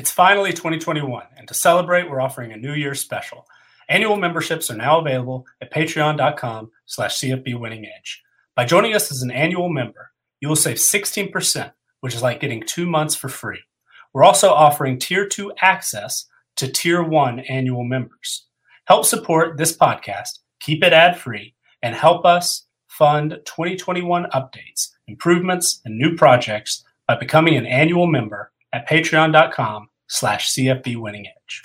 It's finally 2021, and to celebrate, we're offering a New Year's special. Annual memberships are now available at patreon.com slash cfbwinningedge. By joining us as an annual member, you will save 16%, which is like getting two months for free. We're also offering Tier 2 access to Tier 1 annual members. Help support this podcast, keep it ad-free, and help us fund 2021 updates, improvements, and new projects by becoming an annual member at patreon.com slash CFB Winning Edge.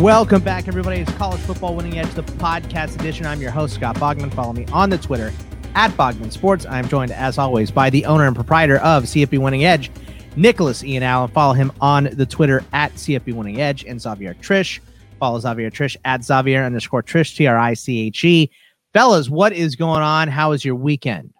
Welcome back, everybody. It's College Football Winning Edge, the podcast edition. I'm your host, Scott Bogman. Follow me on the Twitter at Bogman Sports. I'm joined, as always, by the owner and proprietor of CFB Winning Edge, Nicholas Ian Allen. Follow him on the Twitter at CFB Winning Edge and Xavier Triche. Follow Xavier Triche at Xavier underscore Triche, T R I C H E. Fellas, what is going on? How was your weekend?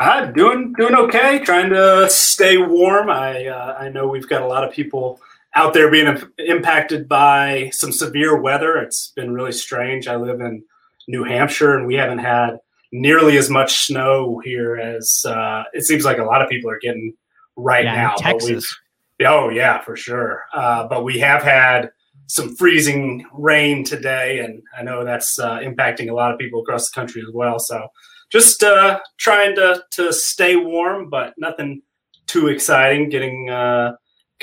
I'm doing doing okay. Trying to stay warm. I uh, I know we've got a lot of people out there being impacted by some severe weather. It's been really strange. I live in New Hampshire, and we haven't had nearly as much snow here as uh, it seems like a lot of people are getting right yeah, now. Texas. Oh yeah, for sure. Uh, but we have had some freezing rain today, and I know that's uh, impacting a lot of people across the country as well. So just uh, trying to to stay warm, but nothing too exciting. Getting uh,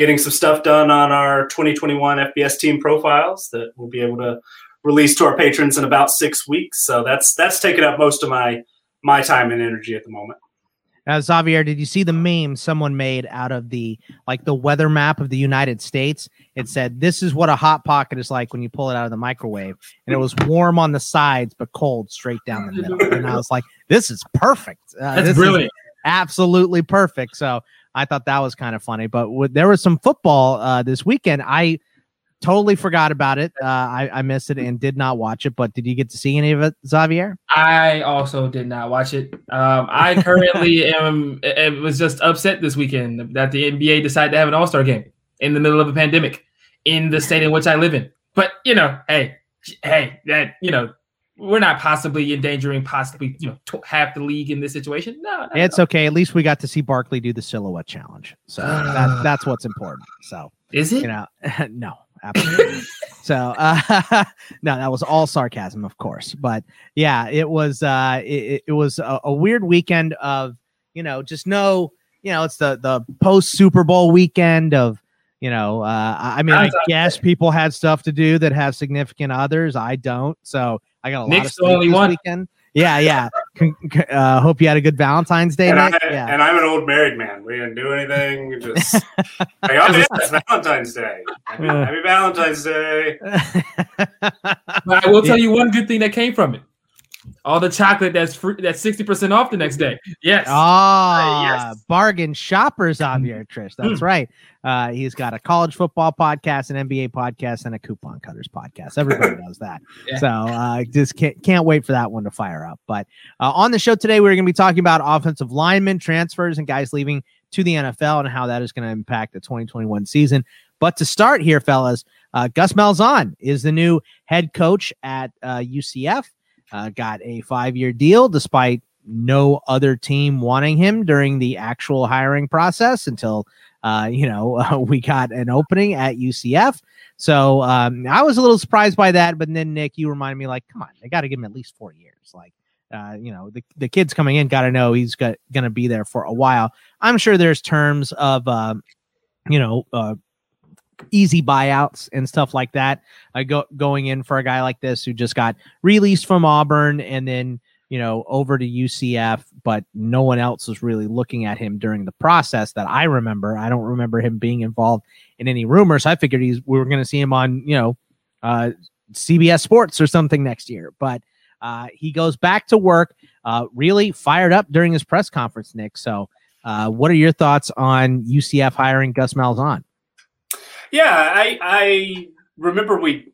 getting some stuff done on our 2021 FBS team profiles that we'll be able to release to our patrons in about six weeks. So that's that's taking up most of my my time and energy at the moment. Now, Xavier, did you see the meme someone made out of the like the weather map of the United States? It said, "This is what a hot pocket is like when you pull it out of the microwave," and it was warm on the sides but cold straight down the middle. and I was like, "This is perfect. Uh, That's brilliant, absolutely perfect." So I thought that was kind of funny. But there was some football uh, this weekend. I totally forgot about it. Uh, I, I missed it and did not watch it. But did you get to see any of it, Xavier? I also did not watch it. Um, I currently am. It was just upset this weekend that the NBA decided to have an All Star game in the middle of a pandemic in the state in which I live in. But you know, hey, hey, that you know, we're not possibly endangering possibly you know t- half the league in this situation. No, it's okay. At least we got to see Barkley do the silhouette challenge, so that, that's what's important. So is it? You know, no, absolutely. so uh, no, that was all sarcasm, of course. But yeah, it was uh, it, it was a, a weird weekend of you know just no you know it's the the post Super Bowl weekend of you know uh, I mean I guess people had stuff to do that have significant others. I don't, so I got a Nick's lot of the only one. Weekend. Yeah, yeah. uh, hope you had a good Valentine's Day, and, Nick. I, yeah. and I'm an old married man. We didn't do anything. Just like, oh yeah, it's Valentine's Day. Happy, happy Valentine's Day. but I will tell you one good thing that came from it. All the chocolate that's free, that's sixty percent off the next day. Yes. Ah, uh, yes. bargain shoppers on your Triche. That's Hmm. right. Uh, he's got a college football podcast, an NBA podcast, and a coupon cutters podcast. Everybody knows that. Yeah. So uh, just can't can't wait for that one to fire up. But uh, on the show today, we're going to be talking about offensive linemen transfers and guys leaving to the NFL and how that is going to impact the 2021 season. But to start here, fellas, uh, Gus Malzahn is the new head coach at uh, UCF. Uh, got a five year deal despite no other team wanting him during the actual hiring process until uh, you know we got an opening at UCF. So um, I was a little surprised by that, but then Nick, you reminded me like, come on, they got to give him at least four years. Like, uh, you know, the the kids coming in got to know he's got going to be there for a while. I'm sure there's terms of, um, you know. Easy buyouts and stuff like that. I go going in for a guy like this who just got released from Auburn and then you know over to UCF, but no one else was really looking at him during the process that I remember. I don't remember him being involved in any rumors. I figured he's we were going to see him on you know uh, CBS Sports or something next year, but uh, he goes back to work. Uh, really fired up during his press conference, Nick. So, uh, what are your thoughts on UCF hiring Gus Malzahn? Yeah, I I remember we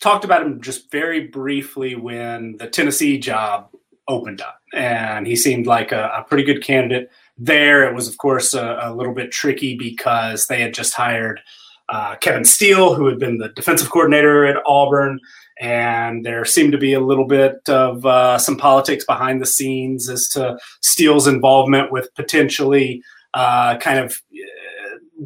talked about him just very briefly when the Tennessee job opened up, and he seemed like a, a pretty good candidate there. It was, of course, a, a, little bit tricky because they had just hired uh, Kevin Steele, who had been the defensive coordinator at Auburn. And there seemed to be a little bit of uh, some politics behind the scenes as to Steele's involvement with potentially uh, kind of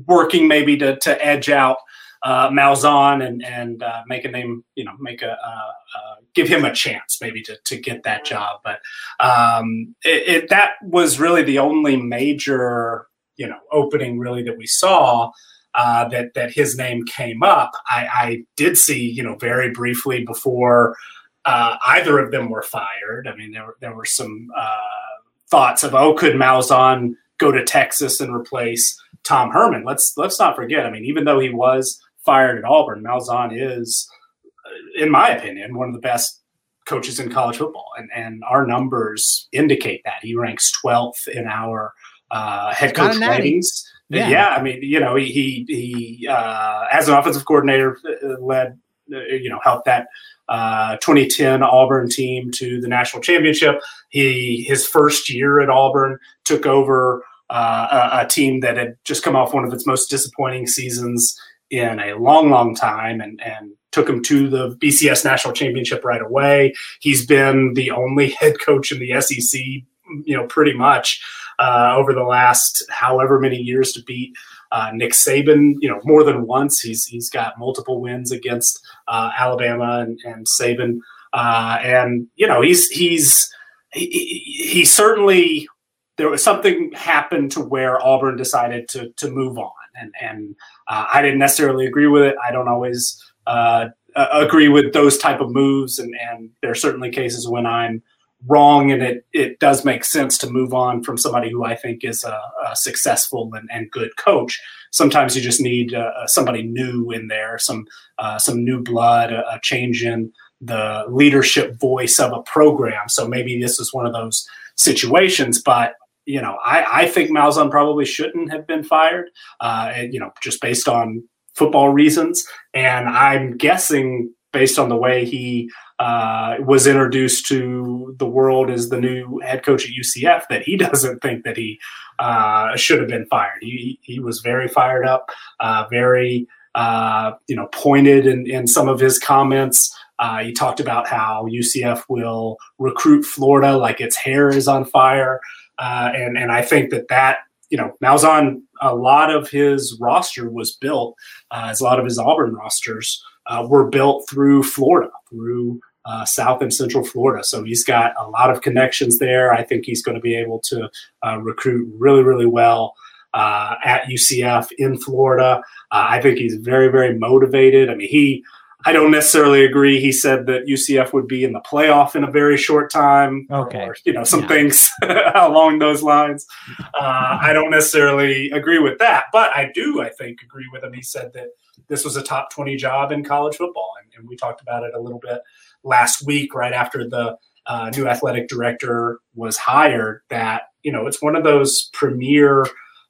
working maybe to, to edge out uh, Malzahn and and uh, make a name, you know, make a uh, uh, give him a chance maybe to to get that job. But um, it, it, that was really the only major you know opening really that we saw. Uh, that that his name came up. I, I, did see, you know, very briefly before uh, either of them were fired. I mean, there were, there were some thoughts of, oh, could Malzahn go to Texas and replace Tom Herman? Let's let's not forget. I mean, even though he was fired at Auburn, Malzahn is, uh, in my opinion, one of the best coaches in college football, and and our numbers indicate that he ranks 12th in our uh, head coach ratings. Yeah. yeah. I mean, you know, he he, he uh, as an offensive coordinator uh, led, uh, you know, helped that uh, 2010 Auburn team to the national championship. He his first year at Auburn took over uh, a, team that had just come off one of its most disappointing seasons in a long, long time and, and took him to the BCS national championship right away. He's been the only head coach in the SEC, you know, pretty much uh, over the last however many years to beat uh, Nick Saban, you know, more than once. He's he's got multiple wins against uh, Alabama and, and Saban, uh, and you know, he's he's he, he certainly there was something happened to where Auburn decided to to move on and and uh, I didn't necessarily agree with it. I don't always uh, agree with those type of moves, and and there are certainly cases when I'm wrong, and it it does make sense to move on from somebody who I think is a, a successful and, and good coach. Sometimes you just need uh, somebody new in there, some uh, some new blood, a, a change in the leadership voice of a program. So maybe this is one of those situations, but you know, I, I think Malzahn probably shouldn't have been fired, uh, you know, just based on football reasons. And I'm guessing based on the way he uh, was introduced to the world as the new head coach at UCF that he doesn't think that he uh, should have been fired. He, he was very fired up, uh, very, uh, you know, pointed in, in some of his comments. Uh, he talked about how UCF will recruit Florida like its hair is on fire. Uh, and and I think that that you know Malzahn a lot of his roster was built uh, as a lot of his Auburn rosters uh, were built through Florida through uh, South and Central Florida. So he's got a lot of connections there. I think he's going to be able to uh, recruit really really well. Uh, at UCF in Florida, I think he's very, very motivated. I mean, he I don't necessarily agree. He said that UCF would be in the playoff in a very short time. Okay. Or, you know, some yeah. things along those lines. Uh, I don't necessarily agree with that, but I do, I think, agree with him. He said that this was a top 20 job in college football. And, and we talked about it a little bit last week, right after the uh, new athletic director was hired, that, you know, it's one of those premier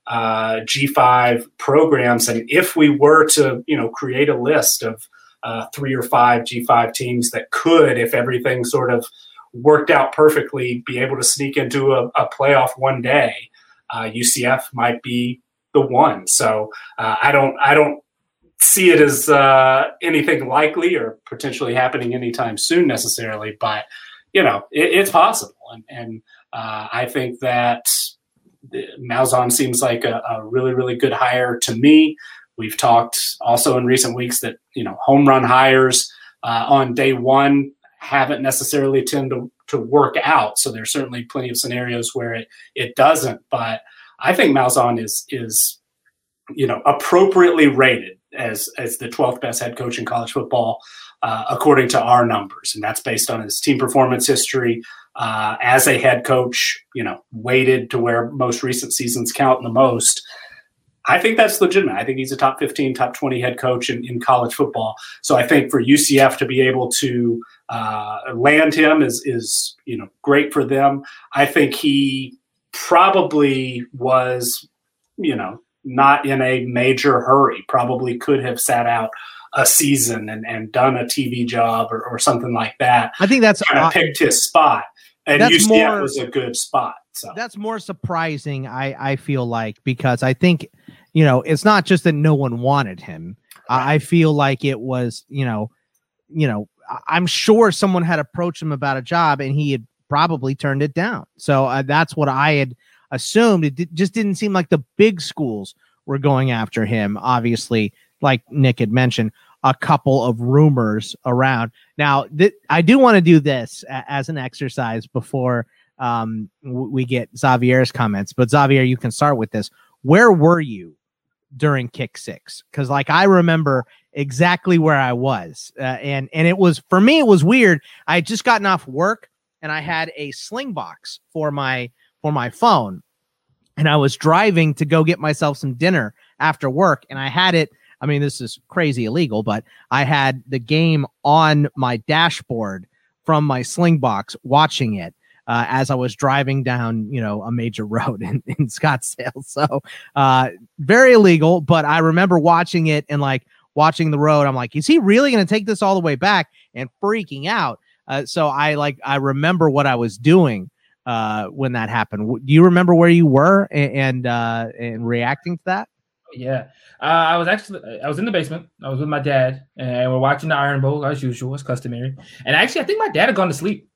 uh, G5 programs. And if we were to, you know, create a list of, uh, three or five G5 teams that could, if everything sort of worked out perfectly, be able to sneak into a, a playoff one day. Uh, UCF might be the one. So uh, I don't I don't see it as uh, anything likely or potentially happening anytime soon necessarily, but you know it, it's possible, and, and uh, I think that Malzahn seems like a, a, really really good hire to me. We've talked also in recent weeks that you know home run hires uh, on day one haven't necessarily tend to, to work out. So there's certainly plenty of scenarios where it it doesn't. But I think Malzahn is is you know appropriately rated as as the 12th best head coach in college football uh, according to our numbers, and that's based on his team performance history. Uh, as a head coach, you know, weighted to where most recent seasons count the most. I think that's legitimate. I think he's a top 15, top 20 head coach in, in college football. So I think for UCF to be able to uh, land him is, is, you know, great for them. I think he probably was, you know, not in a major hurry, probably could have sat out a season and, and done a TV job or, or something like that. I think that's kind of picked his spot, and UCF more- was a good spot. So that's more surprising. I I feel like because I think you know it's not just that no one wanted him. I I feel like it was you know you know I'm sure someone had approached him about a job and he had probably turned it down. So uh, that's what I had assumed. It di- just didn't seem like the big schools were going after him. Obviously, like Nick had mentioned, a couple of rumors around. Now, th- I do want to do this a- as an exercise before um, w- we get Xavier's comments. But Xavier, you can start with this. Where were you during kick six? Because like I remember exactly where I was, uh, and and it was for me it was weird. I had just gotten off work and I had a sling box for my for my phone, and I was driving to go get myself some dinner after work, and I had it. I mean, this is crazy illegal, but I had the game on my dashboard from my sling box watching it uh, as I was driving down, you know, a major road in, in Scottsdale. So uh, very illegal, but I remember watching it and like watching the road. I'm like, is he really going to take this all the way back and freaking out? Uh, so I like, I remember what I was doing uh, when that happened. Do you remember where you were and and, uh, and reacting to that? Yeah, uh, I was actually I was in the basement. I was with my dad, and we're watching the Iron Bowl as usual, as customary. And actually, I think my dad had gone to sleep.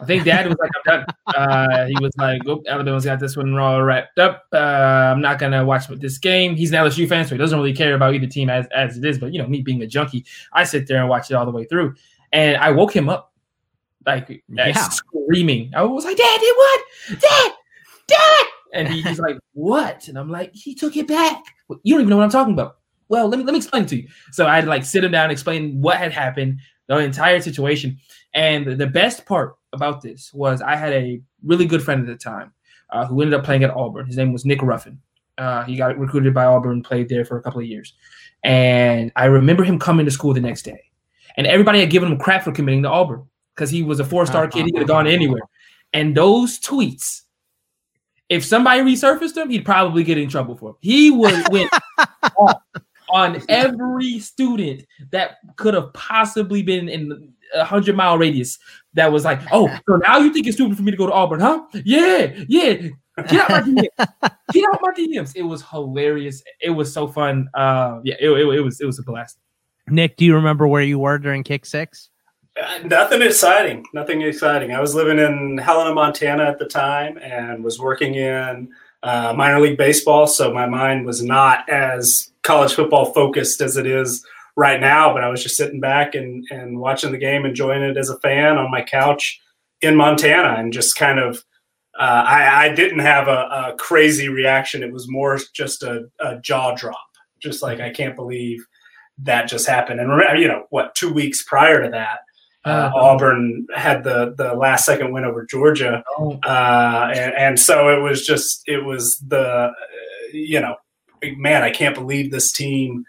I think dad was like, "I'm done." Uh, he was like, "Oh, Alabama's got this one all wrapped up. Uh, I'm not gonna watch this game." He's an LSU fan, so he doesn't really care about either team as as it is. But you know, me being a junkie, I sit there and watch it all the way through. And I woke him up, like Yeah. screaming. I was like, "Dad, did what? Dad, Dad!" And he, he's like, "What?" And I'm like, "He took it back." "Well, You don't even know what I'm talking about. Well, let me let me explain to you. So I had to like sit him down, explain what had happened, the entire situation. And the best part about this was I had a really good friend at the time uh, who ended up playing at Auburn. His name was Nick Ruffin. Uh, he got recruited by Auburn, played there for a couple of years. And I remember him coming to school the next day. And everybody had given him crap for committing to Auburn because he was a four star kid. He could have gone anywhere. And those tweets, if somebody resurfaced them, he'd probably get in trouble for them. He would went off on every student that could have possibly been in a hundred mile radius. That was like, oh, so now you think it's stupid for me to go to Auburn, huh? Yeah, yeah. Get out my DMs. Get out my DMs. It was hilarious. It was so fun. Uh, yeah, it, it, it was it was a blast. Nick, do you remember where you were during kick six? Uh, nothing exciting. Nothing exciting. I was living in Helena, Montana at the time, and was working in uh, minor league baseball. So my mind was not as college football focused as it is right now. But I was just sitting back and and watching the game, enjoying it as a fan on my couch in Montana, and just kind of. Uh, I, I didn't have a, a crazy reaction. It was more just a, a jaw drop. Just like I can't believe that just happened. And remember, you know what? Two weeks prior to that, uh, Auburn had the the last second win over Georgia, Oh, uh, and, and so it was just it was the uh, you know man I can't believe this team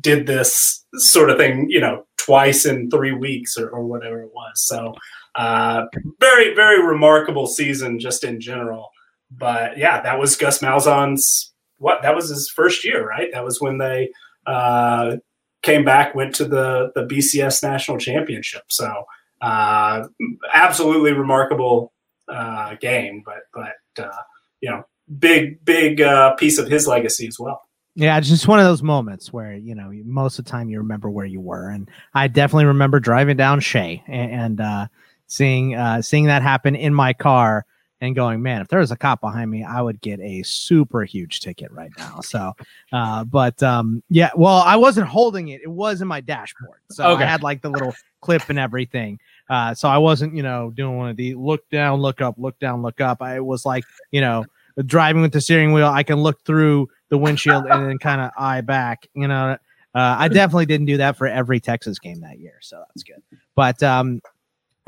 did this sort of thing you know twice in three weeks or, or whatever it was. So uh, very very remarkable season just in general. But yeah, that was Gus Malzahn's what that was his first year, right? That was when they uh, came back, went to the the BCS national championship. So uh, absolutely remarkable uh, game, but but uh, you know, big big uh, piece of his legacy as well. Yeah, it's just one of those moments where you know most of the time you remember where you were, and I definitely remember driving down Shea and, and uh, seeing uh, seeing that happen in my car and going, man, if there was a cop behind me, I would get a super huge ticket right now. So, uh, but um, yeah, well, I wasn't holding it; it was in my dashboard, so Okay. I had like the little clip and everything. Uh, so I wasn't, you know, doing one of the look down, look up, look down, look up. I was like, you know, driving with the steering wheel. I can look through the windshield and then kind of eye back. You know, uh, I definitely didn't do that for every Texas game that year, so that's good. But um,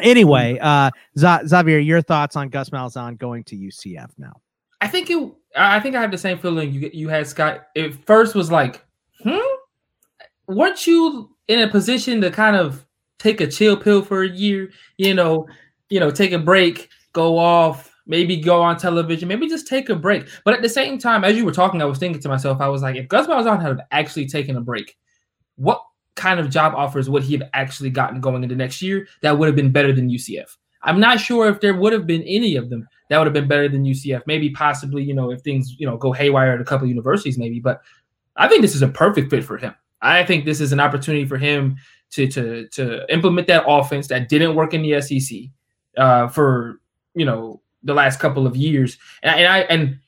anyway, uh, Z- Xavier, your thoughts on Gus Malzahn going to UCF now? I think it. I think I have the same feeling you you had, Scott. It first was like, hmm, weren't you in a position to kind of take a chill pill for a year? You know, you know, take a break, go off, maybe go on television, maybe just take a break. But at the same time, as you were talking, I was thinking to myself, I was like, if Gus Malzahn had actually taken a break, what kind of job offers would he have actually gotten going into next year that would have been better than UCF? I'm not sure if there would have been any of them that would have been better than UCF. Maybe possibly, you know, if things, you know, go haywire at a couple universities, maybe. But I think this is a perfect fit for him. I think this is an opportunity for him to to to implement that offense that didn't work in the SEC uh, for you know the last couple of years. And I, and I and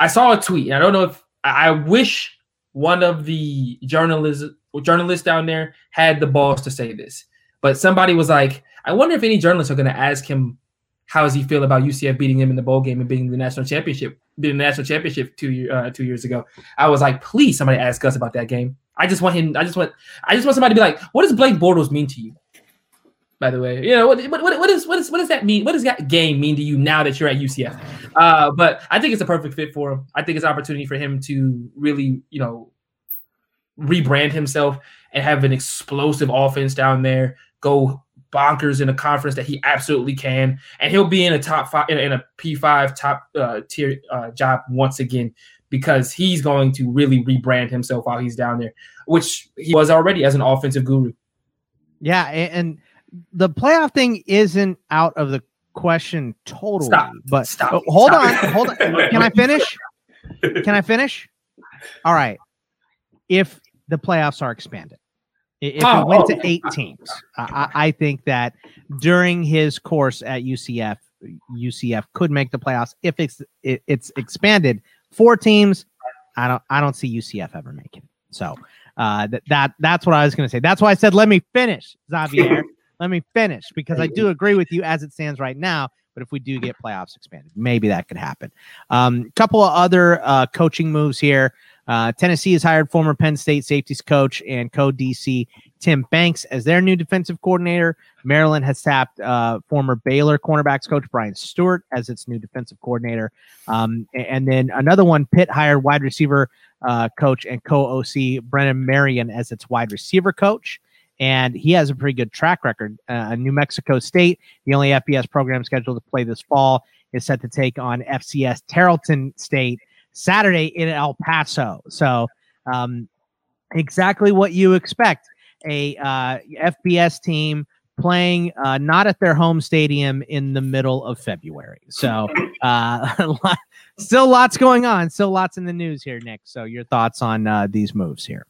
I saw a tweet. I don't know if I wish one of the journalists journalists down there had the balls to say this, but somebody was like, I wonder if any journalists are going to ask him how does he feel about UCF beating him in the bowl game and beating the national championship, beating the national championship two uh, two years ago. I was like, please, somebody ask us about that game. I just want him. I just want. I just want somebody to be like, what does Blake Bortles mean to you? By the way, you know what, what, what, is what is what does that mean? What does that game mean to you now that you're at UCF? Uh, but I think it's a perfect fit for him. I think it's an opportunity for him to really, you know, rebrand himself and have an explosive offense down there. Go bonkers in a conference that he absolutely can, and he'll be in a top five in, a P five top uh, tier uh, job once again because he's going to really rebrand himself while he's down there, which he was already as an offensive guru. Yeah, and the playoff thing isn't out of the question totally. Stop. But Stop. oh, hold Stop. on, hold on. Can I finish? Can I finish? All right. If the playoffs are expanded, if Oh, it went oh. to eight teams, I, I think that during his course at UCF, UCF could make the playoffs. If it's it, it's expanded four teams, I don't I don't see UCF ever making it. So uh, that that that's what I was going to say. That's why I said let me finish, Xavier. let me finish because I do agree with you as it stands right now. But if we do get playoffs expanded, maybe that could happen. Um, couple of other uh, coaching moves here. Uh, Tennessee has hired former Penn State safeties coach and co DC Tim Banks as their new defensive coordinator. Maryland has tapped uh, former Baylor cornerbacks coach Brian Stewart as its new defensive coordinator. Um, and then another one, Pitt hired wide receiver uh, coach and co OC Brennan Marion as its wide receiver coach. And he has a pretty good track record. Uh, New Mexico State, the only FBS program scheduled to play this fall, is set to take on FCS Tarleton State Saturday in El Paso. So, um, exactly what you expect a uh, FBS team playing uh, not at their home stadium in the middle of February. So, uh, still lots going on, still lots in the news here, Nick. So, your thoughts on uh, these moves here?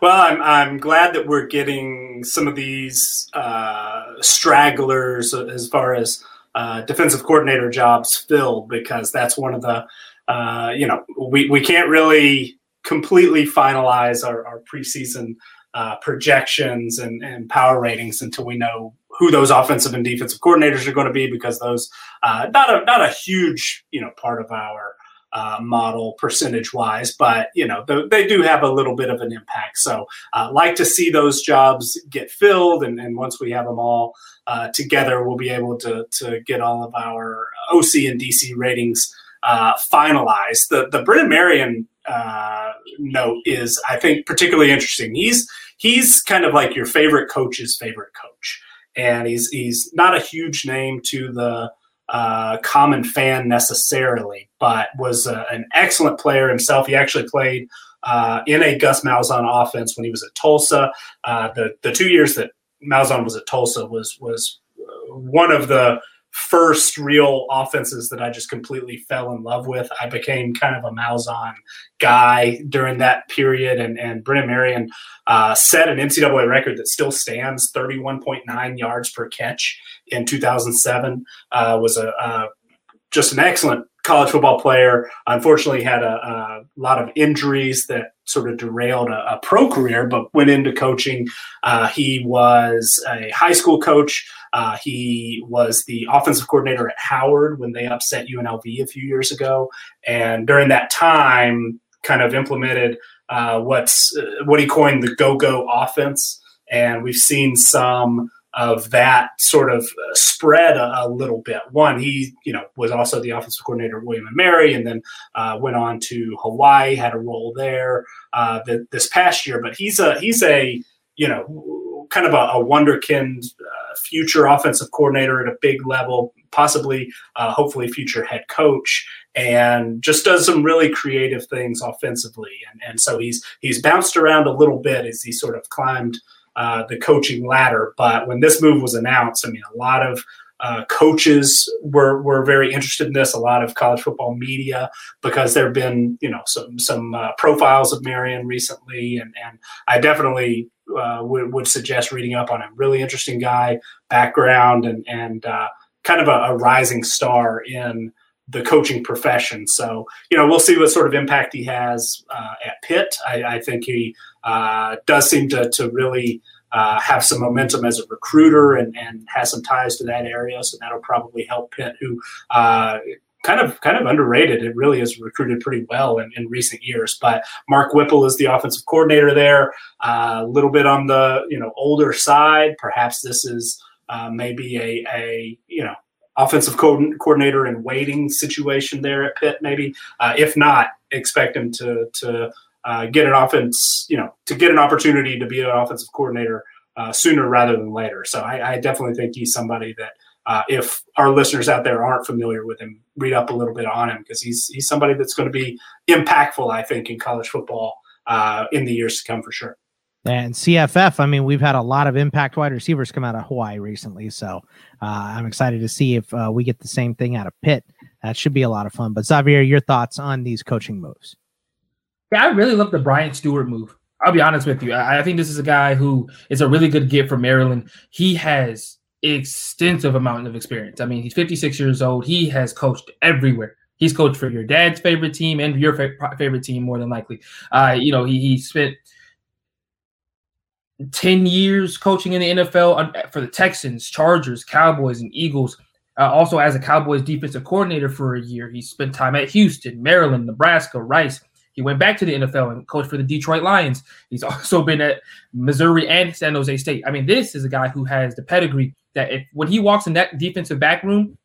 Well, I'm I'm glad that we're getting some of these uh, stragglers as far as uh, defensive coordinator jobs filled because that's one of the uh, you know we, we can't really completely finalize our, our preseason uh, projections and, and power ratings until we know who those offensive and defensive coordinators are going to be because those uh, not a not a huge you know part of our uh, model percentage wise, but you know th- they do have a little bit of an impact. So, uh, like to see those jobs get filled, and, and once we have them all uh, together, we'll be able to to get all of our OC and DC ratings uh, finalized. The the Brennan Marion uh, note is, I think, particularly interesting. He's he's kind of like your favorite coach's favorite coach, and he's he's not a huge name to the uh, common fan necessarily, but was an excellent player himself. He actually played uh, in a Gus Malzahn offense when he was at Tulsa. Uh, the the two years that Malzahn was at Tulsa was was one of the first real offenses that I just completely fell in love with. I became kind of a Malzahn guy during that period, and and Brennan Marion uh, set an NCAA record that still stands: thirty-one point nine yards per catch in 2007. Uh, was a uh, just an excellent college football player. Unfortunately, had a, a lot of injuries that sort of derailed a, a pro career, but went into coaching. Uh, he was a high school coach. Uh, he was the offensive coordinator at Howard when they upset UNLV a few years ago, and during that time, kind of implemented uh, what's uh, what he coined the go-go offense. And we've seen some of that sort of uh, spread a, a, little bit. One, he you know was also the offensive coordinator at William and Mary, and then uh, went on to Hawaii, had a role there uh, the, this past year. But he's a he's a you know kind of a, a wonderkind uh, future offensive coordinator at a big level, possibly, uh, hopefully, future head coach, and just does some really creative things offensively. And, and so he's he's bounced around a little bit as he sort of climbed uh, the coaching ladder. But when this move was announced, I mean, a lot of uh, coaches were were very interested in this. A lot of college football media because there have been you know some some uh, profiles of Marion recently, and and I definitely uh, would, would suggest reading up on him. Really interesting guy, background, and and uh, kind of a, a, rising star in the coaching profession. So you know we'll see what sort of impact he has uh, at Pitt. I, I think he uh, does seem to to really uh, have some momentum as a recruiter and, and has some ties to that area. So that'll probably help Pitt, who uh, kind of kind of underrated. It really has recruited pretty well in, in recent years. But Mark Whipple is the offensive coordinator there. Uh, a little bit on the you know older side. Perhaps this is uh, maybe a a you know offensive co- coordinator in waiting situation there at Pitt. Maybe uh, if not, expect him to to uh, get an offense, you know, to get an opportunity to be an offensive coordinator uh, sooner rather than later. So I, I definitely think he's somebody that uh, if our listeners out there aren't familiar with him, read up a little bit on him because he's he's somebody that's going to be impactful, I think, in college football uh, in the years to come for sure. And CFF, I mean, we've had a lot of impact wide receivers come out of Hawaii recently, so uh, I'm excited to see if uh, we get the same thing out of Pitt. That should be a lot of fun. But Xavier, your thoughts on these coaching moves? Yeah, I really love the Brian Stewart move. I'll be honest with you. I, I think this is a guy who is a really good get for Maryland. He has extensive amount of experience. I mean, he's 56 years old. He has coached everywhere. He's coached for your dad's favorite team and your fa- favorite team, more than likely. Uh, you know, he, he spent 10 years coaching in the NFL for the Texans, Chargers, Cowboys, and Eagles. Uh, also, as a Cowboys defensive coordinator for a year, he spent time at Houston, Maryland, Nebraska, Rice. He went back to the NFL and coached for the Detroit Lions. He's also been at Missouri and San Jose State. I mean, this is a guy who has the pedigree that if when he walks in that defensive back room,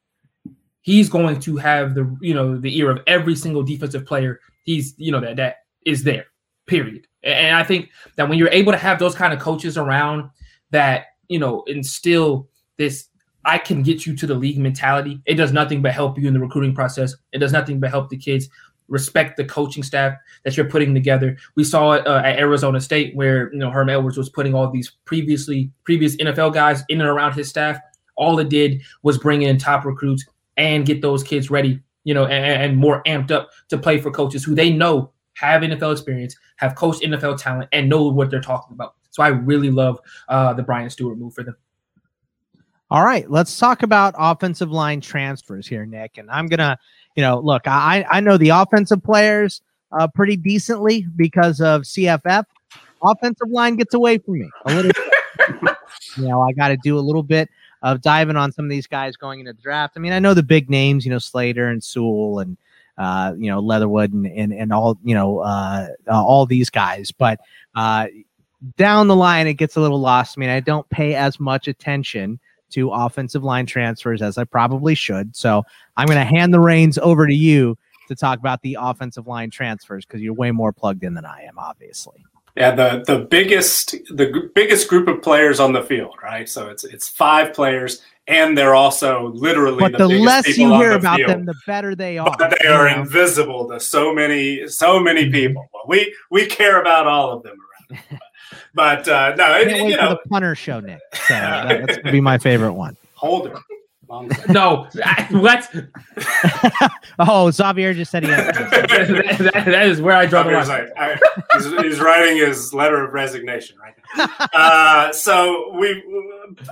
he's going to have the you know the ear of every single defensive player. He's you know that that is there. Period. And I think that when you're able to have those kind of coaches around that you know instill this I can get you to the league mentality. It does nothing but help you in the recruiting process. It does nothing but help the kids respect the coaching staff that you're putting together. We saw it uh, at Arizona State where you know Herm Edwards was putting all these previously previous NFL guys in and around his staff. All it did was bring in top recruits and get those kids ready, you know, and, and more amped up to play for coaches who they know have NFL experience, have coached NFL talent, and know what they're talking about. So I really love uh, the Brian Stewart move for them. All right, let's talk about offensive line transfers here, Nick. And I'm gonna you know, look, I I know the offensive players uh, pretty decently because of CFF. Offensive line gets away from me a little. you know, I got to do a little bit of diving on some of these guys going into the draft. I mean, I know the big names, you know, Slater and Sewell and uh, you know Leatherwood and and, and all you know uh, uh, all these guys, but uh, down the line it gets a little lost. I mean, I don't pay as much attention to offensive line transfers as I probably should. So I'm going to hand the reins over to you to talk about the offensive line transfers because you're way more plugged in than I am, obviously. Yeah, the the biggest the biggest group of players on the field, right? So it's it's five players, and they're also literally. But the, the less you hear the about field. them, the better they are. But they are know? invisible to so many so many mm-hmm. people. Well, we we care about all of them around. But uh, no, it, you know, the punter show, Nick. So that, that's gonna be my favorite one. Hold it. no, what? oh, Xavier just said he. Has that, that, that is where I draw Xavier's the line. Like, I, he's, he's, writing his letter of resignation right uh, so we,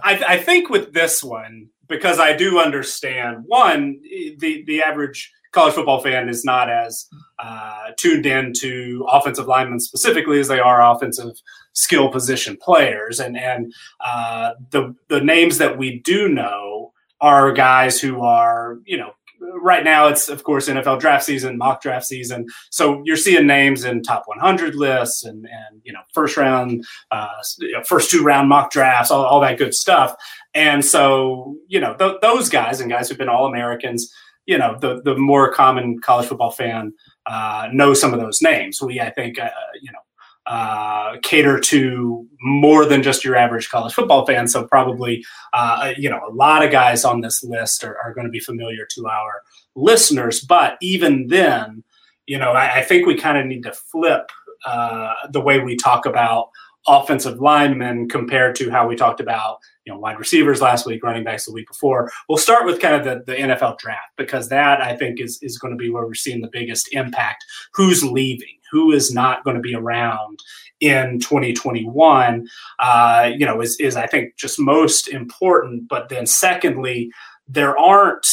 I, I think with this one because I do understand one the the average college football fan is not as uh, tuned in to offensive linemen specifically as they are offensive skill position players. And and uh, the the names that we do know are guys who are you know right now it's of course NFL draft season, mock draft season. So you're seeing names in top 100 lists and and you know first round, uh, first two round mock drafts, all, all that good stuff. And so you know th- those guys and guys who've been all Americans you know the the more common college football fan uh, knows some of those names. We I think uh, you know uh, cater to more than just your average college football fan. So probably, uh, you know, a lot of guys on this list are, are going to be familiar to our listeners. But even then, you know, I, I think we kind of need to flip uh, the way we talk about offensive linemen compared to how we talked about you know wide receivers last week, running backs the week before. We'll start with kind of the, the NFL draft because that I think is is going to be where we're seeing the biggest impact. Who's leaving? Who is not going to be around in 2021? Uh, you know, is is I think just most important. But then secondly, there aren't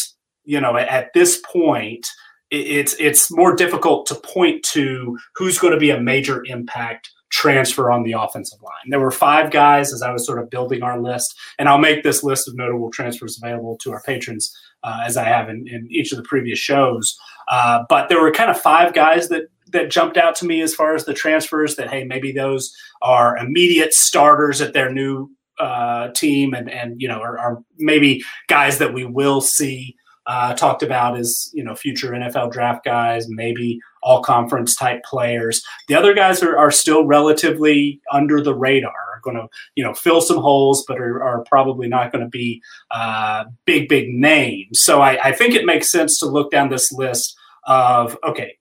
you know at, this point it's it's more difficult to point to who's going to be a major impact transfer on the offensive line. There were five guys as I was sort of building our list, and I'll make this list of notable transfers available to our patrons uh, as I have in, in, each of the previous shows. Uh, but there were kind of five guys that that jumped out to me as far as the transfers. That hey, maybe those are immediate starters at their new uh, team, and and you know are, are maybe guys that we will see uh, talked about as you know future NFL draft guys, maybe all conference type players. The other guys are, are still relatively under the radar, are going to you know fill some holes, but are, are probably not going to be uh, big big names. So I, I think it makes sense to look down this list of okay,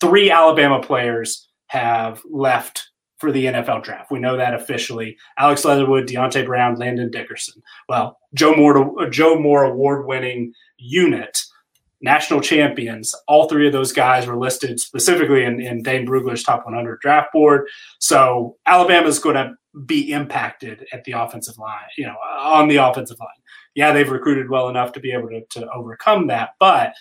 three Alabama players have left for the NFL draft. We know that officially. Alex Leatherwood, Deonte Brown, Landon Dickerson. Well, Joe Moore, Joe Moore award-winning unit, national champions. All three of those guys were listed specifically in, in Dane Brugler's top 100 draft board. So Alabama is going to be impacted at the offensive line, you know, on the offensive line. Yeah, they've recruited well enough to be able to, to overcome that, but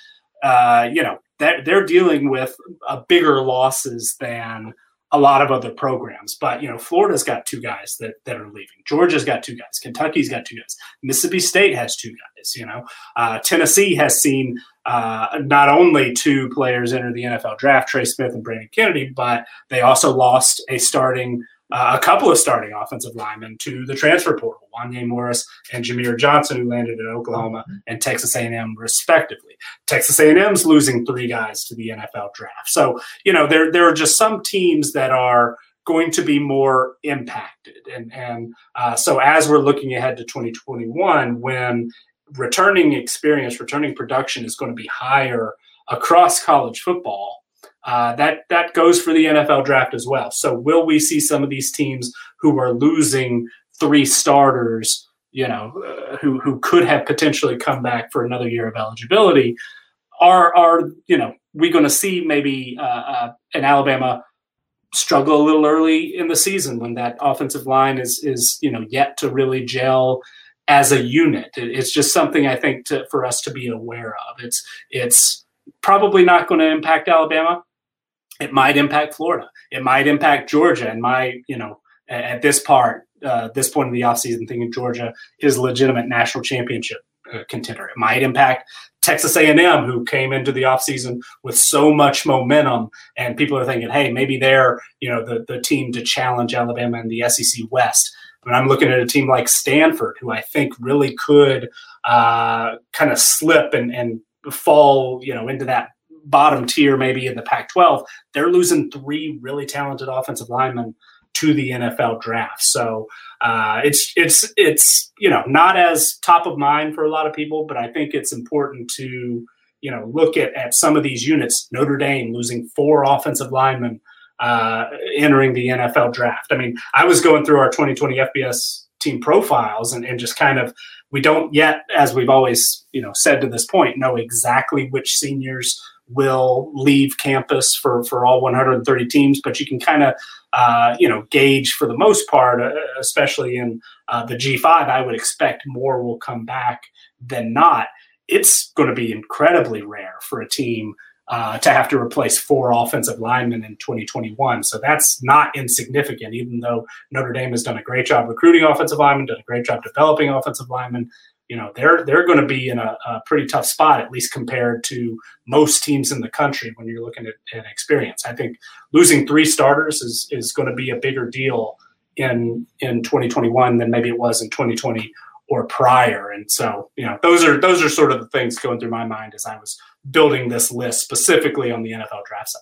uh, you know, they're, they're dealing with a bigger losses than – a lot of other programs. But you know, Florida's got two guys that that are leaving. Georgia's got two guys. Kentucky's got two guys. Mississippi State has two guys. You know, uh, Tennessee has seen uh, not only two players enter the NFL draft, Trey Smith and Brandon Kennedy, but they also lost a starting uh, a couple of starting offensive linemen to the transfer portal, Wanya Morris and Jahmir Johnson, who landed at Oklahoma and Texas A&M respectively. Texas A&M's losing three guys to the NFL draft. So, you know, there, there are just some teams that are going to be more impacted. And, and uh, so as we're looking ahead to 2021, when returning experience, returning production is going to be higher across college football, uh, that that goes for the NFL draft as well. So will we see some of these teams who are losing three starters, you know, uh, who who could have potentially come back for another year of eligibility? Are are you know we going to see maybe uh, uh, an Alabama struggle a little early in the season when that offensive line is is you know yet to really gel as a unit. It's just something I think to, for us to be aware of. It's it's probably not going to impact Alabama it might impact Florida. It might impact Georgia. And my, you know, at this part, uh, this point in the offseason, thinking Georgia is a legitimate national championship uh, contender. It might impact Texas A&M, who came into the offseason with so much momentum, and people are thinking, hey, maybe they're, you know, the, the team to challenge Alabama in the SEC West. But I'm looking at a team like Stanford, who I think really could uh, kind of slip and, and fall, you know, into that bottom tier, maybe in the Pac 12, they're losing three really talented offensive linemen to the NFL draft. So uh, it's it's it's you know not as top of mind for a lot of people, but I think it's important to you know look at at some of these units. Notre Dame losing four offensive linemen uh, entering the NFL draft. I mean, I was going through our 2020 FBS team profiles and, and just kind of we don't yet, as we've always you know said to this point, know exactly which seniors will leave campus for for all 130 teams, but you can kind of uh, you know gauge for the most part, uh, especially in uh, the G5. I would expect more will come back than not. It's going to be incredibly rare for a team uh, to have to replace four offensive linemen in 2021. So that's not insignificant, even though Notre Dame has done a great job recruiting offensive linemen, done a great job developing offensive linemen you know they're they're going to be in a, a, pretty tough spot at least compared to most teams in the country when you're looking at, at experience. I think losing three starters is is going to be a bigger deal in in 2021 than maybe it was in 2020 or prior. And so you know those are those are sort of the things going through my mind as I was building this list specifically on the NFL draft side.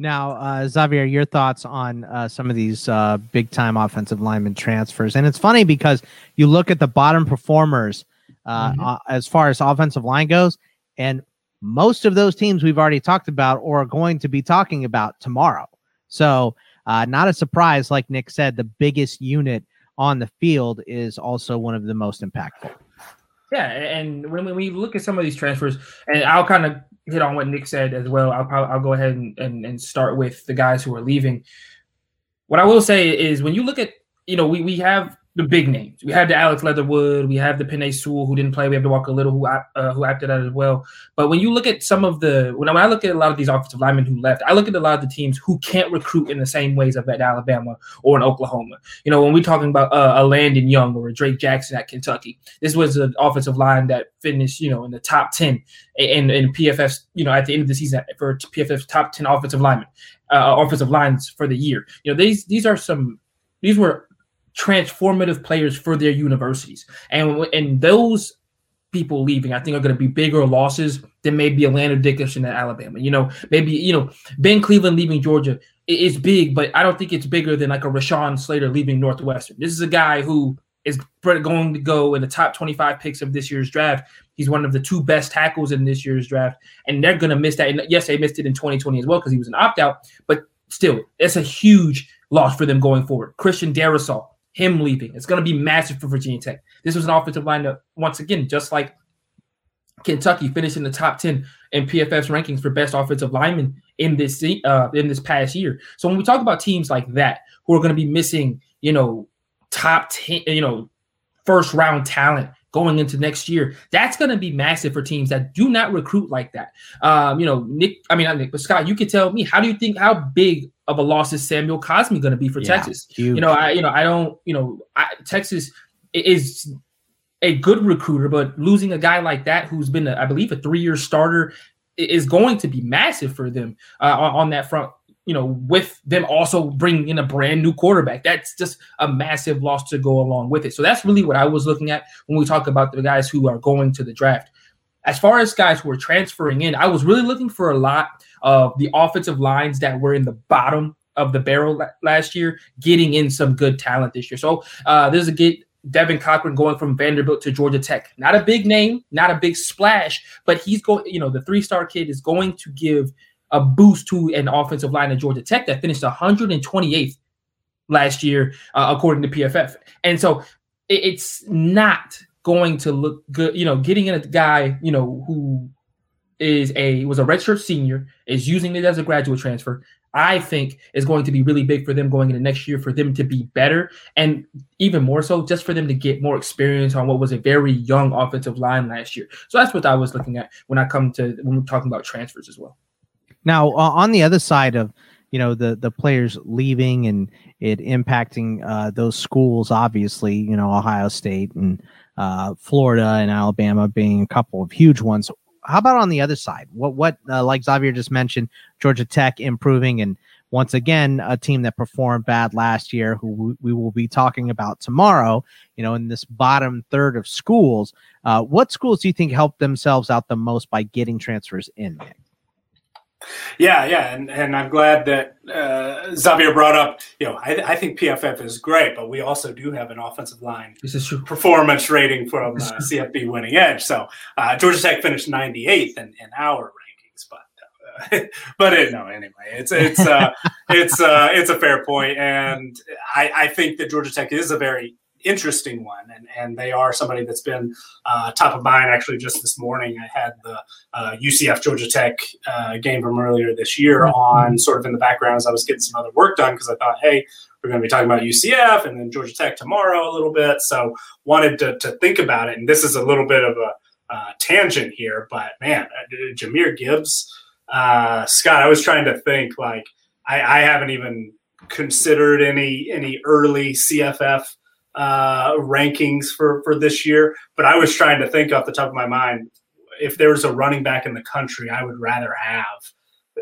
Now, uh, Xavier, your thoughts on uh, some of these uh, big time offensive lineman transfers. And it's funny because you look at the bottom performers uh, mm-hmm. Uh, as far as offensive line goes, and most of those teams we've already talked about or are going to be talking about tomorrow. So, uh, not a surprise, like Nick said, the biggest unit on the field is also one of the most impactful. Yeah, and when, we look at some of these transfers, and I'll kind of hit on what Nick said as well. I'll probably, I'll go ahead and, and, and start with the guys who are leaving. What I will say is when you look at you know we we have the big names. We have the Alex Leatherwood, we have the Penei Sewell who didn't play. We have the Walker Little who uh, who acted out as well. But when you look at some of the when I, when I look at a lot of these offensive linemen who left, I look at a lot of the teams who can't recruit in the same ways of at Alabama or in Oklahoma. You know, when we're talking about uh, a Landon Young or a Drake Jackson at Kentucky, this was an offensive line that finished you know in the top ten in in PFF's you know at the end of the season for PFF's top ten offensive linemen, uh, offensive lines for the year. You know, these these are some these were transformative players for their universities. And and those people leaving, I think, are going to be bigger losses than maybe a Landon Dickerson at Alabama. You know, maybe you know Ben Cleveland leaving Georgia is big, but I don't think it's bigger than like a Rashawn Slater leaving Northwestern. This is a guy who is going to go in the top 25 picks of this year's draft. He's one of the two best tackles in this year's draft, and they're going to miss that. And yes, they missed it in 2020 as well because he was an opt out, but still, it's a huge loss for them going forward. Christian Darrisaw, him leaving. It's going to be massive for Virginia Tech. This was an offensive line once again, just like Kentucky, finished in the top 10 in PFF's rankings for best offensive lineman in this uh, in this past year. So when we talk about teams like that who are going to be missing, you know, top 10, you know, first round talent going into next year, that's going to be massive for teams that do not recruit like that. Um, you know, Nick, I mean, Nick, but Scott, you could tell me, how do you think, how big of a loss is Samuel Cosmi going to be for yeah, Texas? Huge. You know, I, you know, I don't, you know, I, Texas is a good recruiter, but losing a guy like that who's been, a, I believe, a three-year starter is going to be massive for them uh, on, on that front you know, with them also bringing in a brand new quarterback. That's just a massive loss to go along with it. So that's really what I was looking at when we talk about the guys who are going to the draft. As far as guys who are transferring in, I was really looking for a lot of the offensive lines that were in the bottom of the barrel last year, getting in some good talent this year. So uh, there's a get Devin Cochran going from Vanderbilt to Georgia Tech. Not a big name, not a big splash, but he's going, you know, the three star kid is going to give a boost to an offensive line at Georgia Tech that finished 128th last year, uh, according to PFF. And so it, it's not going to look good. You know, getting in a guy, you know, who is a was a redshirt senior, is using it as a graduate transfer. I think is going to be really big for them going into next year for them to be better and even more so just for them to get more experience on what was a very young offensive line last year. So that's what I was looking at when I come to when we're talking about transfers as well. Now, uh, on the other side of you know the the players leaving and it impacting uh, those schools, obviously, you know Ohio State and uh, Florida and Alabama being a couple of huge ones. How about on the other side? What what uh, like Xavier just mentioned, Georgia Tech improving and once again a team that performed bad last year who we will be talking about tomorrow you know in this bottom third of schools uh, what schools do you think helped themselves out the most by getting transfers in? Yeah, yeah, and, and I'm glad that uh, Xavier brought up. You know, I, I think PFF is great, but we also do have an offensive line this is performance rating from uh, CFB Winning Edge. So uh, Georgia Tech finished 98th in, in our rankings, but uh, but it, no, anyway, it's it's uh, it's uh, it's a fair point, and I, I think that Georgia Tech is a very interesting one, and and they are somebody that's been uh, top of mind. Actually, just this morning, I had the uh, UCF Georgia Tech uh, game from earlier this year mm-hmm. on sort of in the background as I was getting some other work done because I thought, hey, we're going to be talking about UCF and then Georgia Tech tomorrow a little bit. So wanted to, to think about it, and this is a little bit of a uh, tangent here, but man, uh, Jahmyr Gibbs, uh, Scott, I was trying to think like I, I haven't even considered any any early CFF uh, rankings for for this year. But I was trying to think off the top of my mind if there was a running back in the country, I would rather have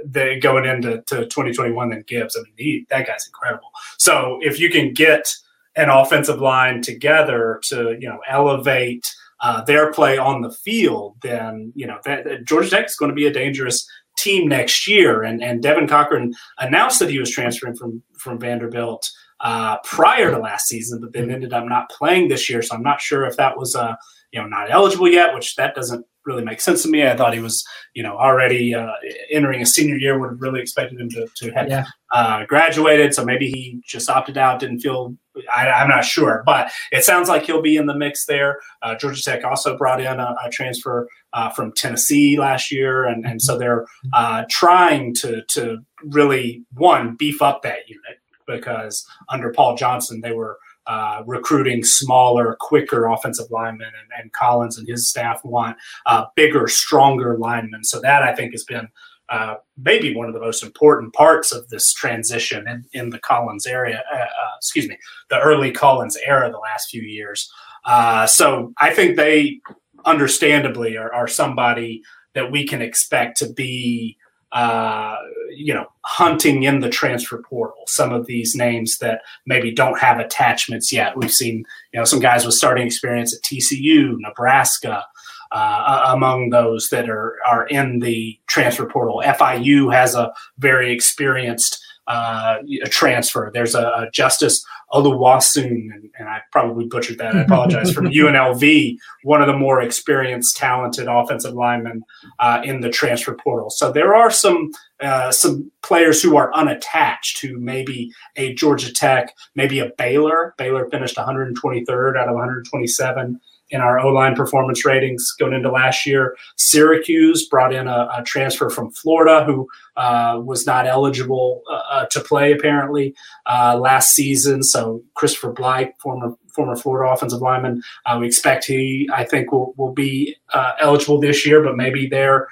the going into to 2021 than Gibbs. I mean, he, that guy's incredible. So if you can get an offensive line together to you know elevate uh, their play on the field, then you know that, that Georgia Tech is going to be a dangerous team next year. And and Devin Cochran announced that he was transferring from from Vanderbilt uh, prior to last season, but then ended up not playing this year. So I'm not sure if that was uh, you know not eligible yet, which that doesn't really make sense to me. I thought he was you know already uh, entering a senior year. Would have really expected him to to have yeah. uh, graduated. So maybe he just opted out, didn't feel. I, am not sure, but it sounds like he'll be in the mix there. Uh, Georgia Tech also brought in a, a transfer uh, from Tennessee last year, and and so they're uh, trying to to really one beef up that unit because under Paul Johnson they were uh, recruiting smaller, quicker offensive linemen, and, and Collins and his staff want uh, bigger, stronger linemen. So that I think has been uh, maybe one of the most important parts of this transition in, in the Collins area. Uh, uh, excuse me, the early Collins era, the last few years. Uh, so I think they understandably are, are somebody that we can expect to be uh, you know, hunting in the transfer portal. Some of these names that maybe don't have attachments yet. We've seen, you know, some guys with starting experience at TCU, Nebraska, uh, among those that are are in the transfer portal. FIU has a very experienced uh, a transfer. There's a, a Justice Oluwaseun, and, and, I probably butchered that. I apologize from UNLV, one of the more experienced, talented offensive linemen uh, in the transfer portal. So there are some uh, some players who are unattached, who maybe a Georgia Tech, maybe a Baylor. Baylor finished 123rd out of 127 in our O line performance ratings going into last year. Syracuse brought in a, a transfer from Florida who uh, was not eligible uh, uh to play apparently uh, last season. So Christopher Bleich, former former Florida offensive lineman, uh, we expect he I think will will be eligible this year, but maybe they're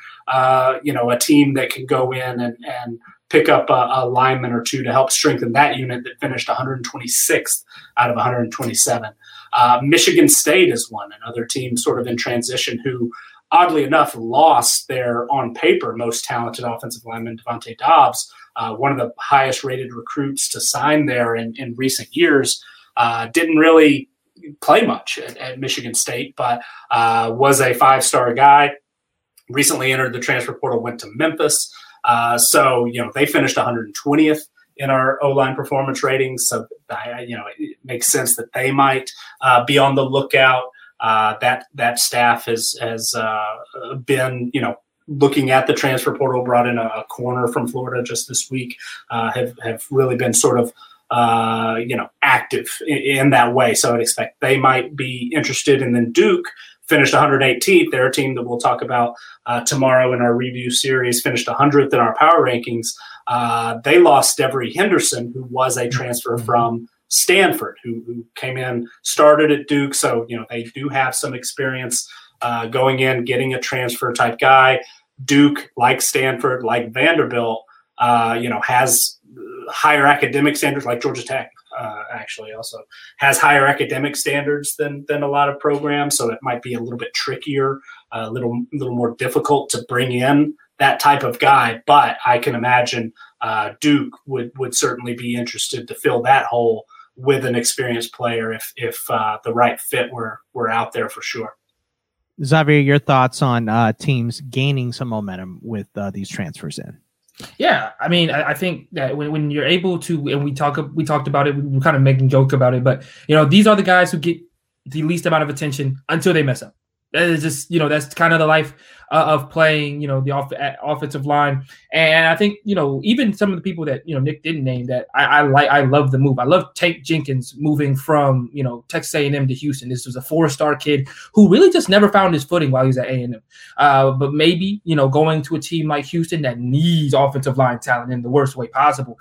you know a team that can go in and and pick up a, a, lineman or two to help strengthen that unit that finished 126th out of 127. Uh, Michigan State is one, another team sort of in transition who, oddly enough, lost their on paper most talented offensive lineman, Devontae Dobbs, uh, one of the highest rated recruits to sign there in, in recent years. Uh, didn't really play much at, at Michigan State, but uh, was a five star guy. Recently entered the transfer portal, went to Memphis. Uh, so, you know, they finished 120th in our O line performance ratings. So, you know, it makes sense that they might uh, be on the lookout. Uh, that that staff has has uh, been, you know, looking at the transfer portal. Brought in a, a corner from Florida just this week. Uh, have have really been sort of. Uh, you know, active in, in, that way. So I'd expect they might be interested. And then Duke finished 118th. They're a team that we'll talk about uh, tomorrow in our review series. Finished 100th in our power rankings. Uh, they lost Devery Henderson, who was a transfer mm-hmm. from Stanford, who, who, came in, started at Duke. So, you know, they do have some experience uh, going in, getting a transfer type guy. Duke, like Stanford, like Vanderbilt, uh, you know, has higher academic standards like Georgia Tech. Uh, actually, also has higher academic standards than than a lot of programs, so it might be a little bit trickier, a little little more difficult to bring in that type of guy. But I can imagine uh, Duke would would certainly be interested to fill that hole with an experienced player if if uh, the right fit were were out there for sure. Xavier, your thoughts on uh, teams gaining some momentum with uh, these transfers in? Yeah, I mean, I, I, think that when, when you're able to, and we talk, we talked about it, we were kind of making joke about it, but you know, these are the guys who get the least amount of attention until they mess up. That is just, you know, that's kind of the life uh, of playing, you know, the off- offensive line. And I think, you know, even some of the people that, you know, Nick didn't name that I, I like, I love the move. I love Tank Jenkins moving from, you know, Texas A&M to Houston. This was a four-star kid who really just never found his footing while he was at A&M. Uh, but maybe, you know, going to a team like Houston that needs offensive line talent in the worst way possible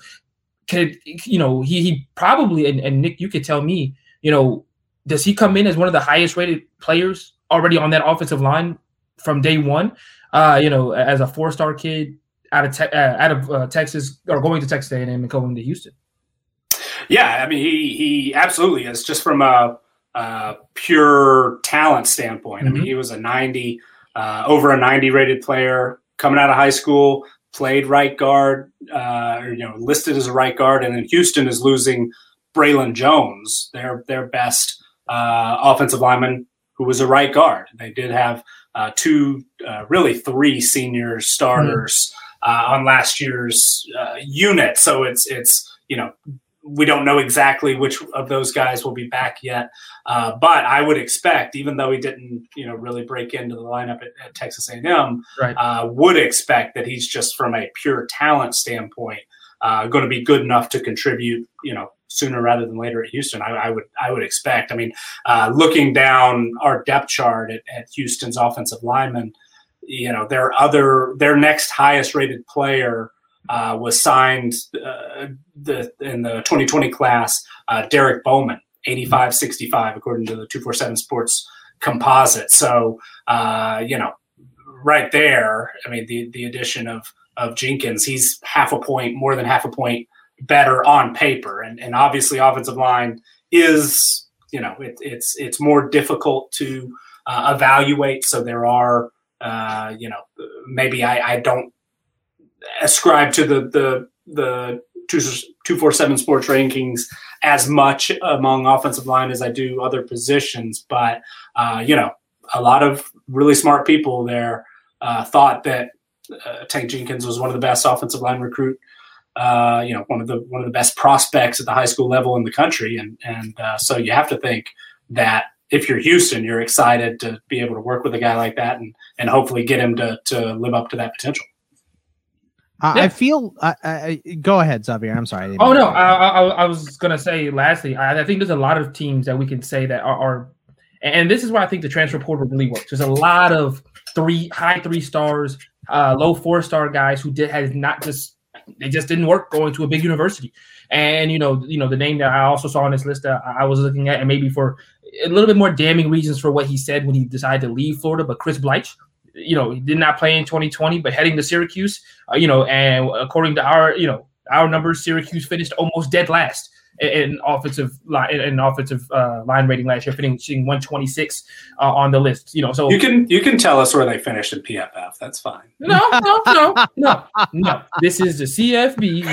could, you know, he, he probably, and, and Nick, you could tell me, you know, does he come in as one of the highest rated players already on that offensive line from day one. Uh, you know, as a four-star kid out of te- uh, out of uh, Texas or going to Texas A&M and coming to Houston. Yeah, I mean, he he absolutely is. Just from a, a pure talent standpoint, mm-hmm. I mean, mm-hmm. he was a ninety, uh, over a ninety rated player coming out of high school. Played right guard, uh, or you know, listed as a right guard, and then Houston is losing Braylon Jones, their their best uh, offensive lineman, who was a right guard. They did have uh, two, uh, really three senior starters uh, on last year's uh, unit. So it's it's you know we don't know exactly which of those guys will be back yet. Uh, but I would expect, even though he didn't, you know, really break into the lineup at, at Texas A&M, right. uh, would expect that he's just from a pure talent standpoint uh, going to be good enough to contribute, you know, sooner rather than later at Houston. I, I would I would expect. I mean, uh, looking down our depth chart at, at Houston's offensive linemen, you know, their other their next highest rated player uh, was signed uh, the, in the 2020 class, uh, Derek Bowman, 85-65, according to the 247 Sports composite. So, uh, you know, right there, I mean, the, the addition of, of Jenkins, he's half a point, more than half a point better on paper. And, and obviously offensive line is, you know, it, it's, it's more difficult to uh, evaluate. So there are, uh, you know, maybe I, I don't ascribe to the the the two two four seven sports rankings as much among offensive line as I do other positions, but uh, you know, a lot of really smart people there uh, thought that uh, Tank Jenkins was one of the best offensive line recruit. Uh, you know, one of the one of the best prospects at the high school level in the country, and and uh, so you have to think that if you're Houston, you're excited to be able to work with a guy like that and and hopefully get him to to live up to that potential. Uh, yeah. I feel. Uh, go ahead, Xavier. I'm sorry. Oh no, I, I, I, was gonna say. Lastly, I, I, think there's a lot of teams that we can say that are, are, and this is where I think the transfer portal really works. There's a lot of three high three stars, uh, low four star guys who did has not just they just didn't work going to a big university. And you know, you know, the name that I also saw on this list that I was looking at, and maybe for a little bit more damning reasons for what he said when he decided to leave Florida, but Chris Bleich you know, he did not play in 2020, but heading to Syracuse, uh, you know, and according to our, you know, our numbers, Syracuse finished almost dead last in offensive line in offensive uh, line rating last year, finishing 126 uh, on the list. You know, so you can you can tell us where they finished in PFF. That's fine. No, no, no, no, no. This is the CFB.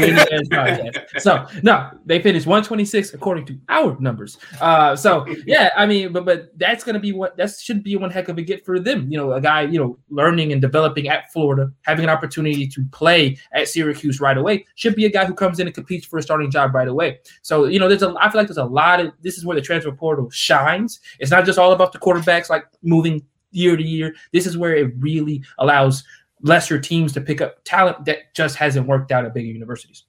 So no, they finished 126 according to our numbers. Uh, so yeah, I mean, but but that's gonna be what that should be one heck of a get for them. You know, a guy you know learning and developing at Florida, having an opportunity to play at Syracuse right away should be a guy who comes in and competes for a starting job right away. So so you know, there's a I feel like there's a lot of this is where the transfer portal shines. It's not just all about the quarterbacks like moving year to year. This is where it really allows lesser teams to pick up talent that just hasn't worked out at bigger universities.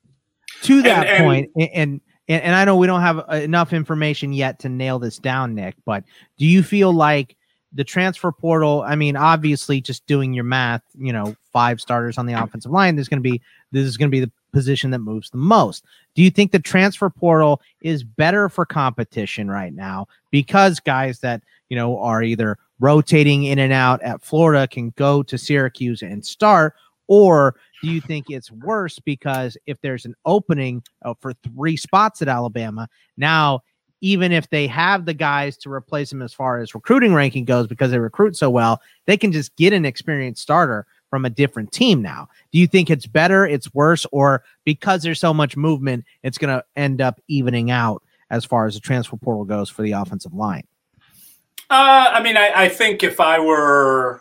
To that and, point, and, and and I know we don't have enough information yet to nail this down, Nick. But do you feel like the transfer portal? I mean, obviously, just doing your math, you know, five starters on the offensive line. There's going to be this is going to be the position that moves the most. Do you think the transfer portal is better for competition right now because guys that, you know, are either rotating in and out at Florida can go to Syracuse and start or do you think it's worse because if there's an opening uh, for three spots at Alabama, now even if they have the guys to replace them as far as recruiting ranking goes because they recruit so well, they can just get an experienced starter from a different team now. Do you think it's better, it's worse, or because there's so much movement, it's going to end up evening out as far as the transfer portal goes for the offensive line? Uh, I mean, I, I, think if I were,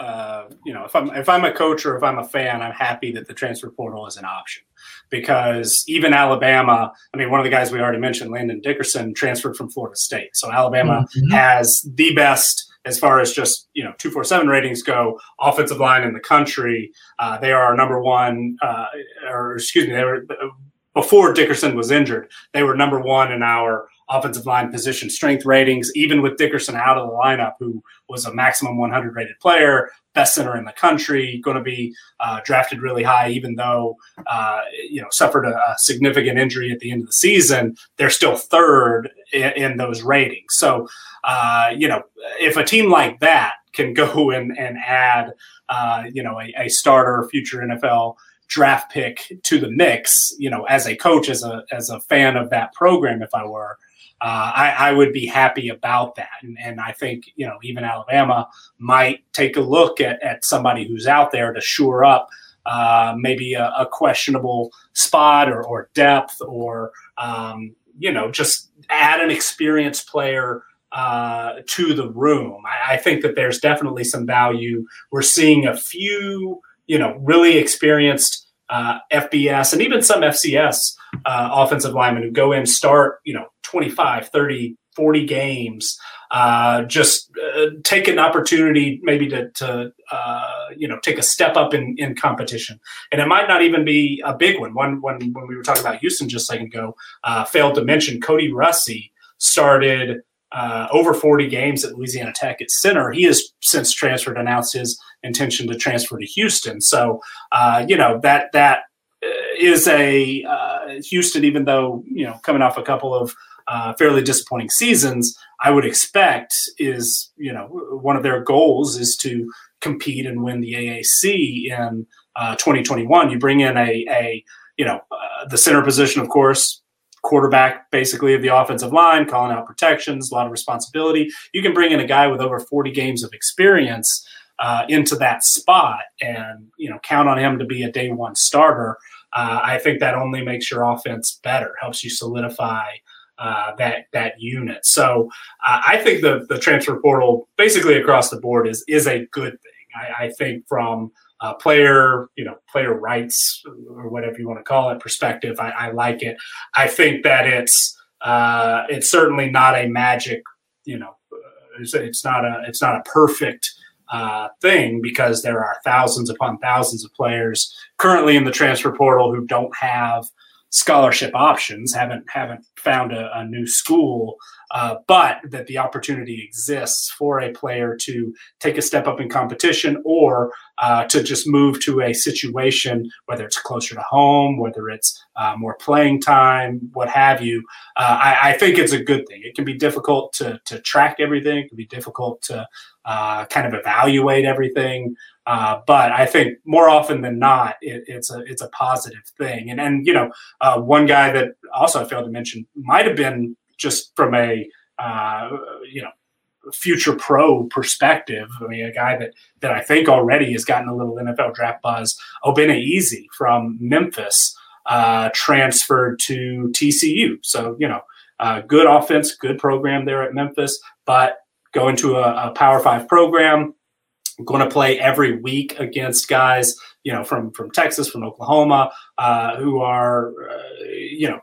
uh, you know, if I'm if I'm a coach or if I'm a fan, I'm happy that the transfer portal is an option because even Alabama, I mean, one of the guys we already mentioned, Landon Dickerson, transferred from Florida State, so Alabama mm-hmm. has the best as far as just you know 247 ratings go offensive line in the country uh, they are number one uh, or excuse me they were before dickerson was injured they were number one in our offensive line position strength ratings even with dickerson out of the lineup who was a maximum 100 rated player best center in the country going to be uh, drafted really high even though uh, you know suffered a, a, significant injury at the end of the season they're still third in, in those ratings. So uh, you know, if a team like that can go and, and add, uh, you know, a, a, starter future NFL draft pick to the mix, you know, as a coach, as a as a fan of that program, if I were, uh, I, I, would be happy about that. And, and, I think, you know, even Alabama might take a look at, at somebody who's out there to shore up uh, maybe a, a, questionable spot or, or depth or, um, you know, just add an experienced player uh, to the room. I, I, think that there's definitely some value. We're seeing a few you know, really experienced uh, FBS and even some FCS uh, offensive linemen who go in, start, you know, 25, 30, 40 games, uh, just uh, take an opportunity maybe to, to uh, you know, take a step up in, in competition. And it might not even be a big one. One when, when we were talking about Houston just a second ago, uh, failed to mention Kody Russey started uh, over 40 games at Louisiana Tech at center. He has since transferred, announced his intention to transfer to Houston. So, uh, you know, that, that is a Houston, even though, you know, coming off a couple of uh, fairly disappointing seasons, I would expect is you know one of their goals is to compete and win the AAC in uh, 2021. You bring in a a you know uh, the center position, of course, quarterback basically of the offensive line, calling out protections, a lot of responsibility. You can bring in a guy with over 40 games of experience. Uh, into that spot and you know count on him to be a day one starter uh, i think that only makes your offense better helps you solidify uh, that that unit. So uh, I think the the transfer portal basically across the board is is a good thing. I, I think from uh, player you know player rights or whatever you want to call it perspective, I, I like it. I think that it's uh, it's certainly not a magic you know uh, it's, it's not a it's not a perfect. Uh, thing because there are thousands upon thousands of players currently in the transfer portal who don't have scholarship options, haven't haven't found a, a new school, uh, but that the opportunity exists for a player to take a step up in competition or uh, to just move to a situation, whether it's closer to home, whether it's uh, more playing time, what have you. Uh, I, I, think it's a good thing. It can be difficult to to track everything. It can be difficult to uh, kind of evaluate everything. Uh, but I think more often than not, it, it's a it's a positive thing. And and you know, uh, one guy that also I failed to mention might have been just from a uh, you know future pro perspective. I mean, a guy that that I think already has gotten a little NFL draft buzz. Obinna Eze from Memphis uh, transferred to TCU. So you know, uh, good offense, good program there at Memphis, but going to a, a Power Five program going to play every week against guys, you know, from from Texas, from Oklahoma, uh, who are, uh, you know,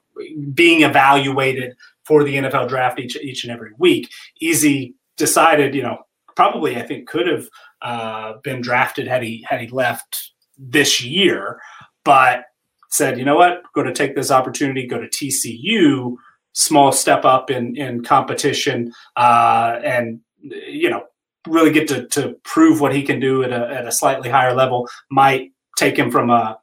being evaluated for the NFL draft each each and every week. Eze decided, you know, probably I think could have uh, been drafted had he had he left this year, but said, you know what, going to take this opportunity, go to TCU, small step up in in competition, uh, and you know really get to, to prove what he can do at a, at a slightly higher level might take him from a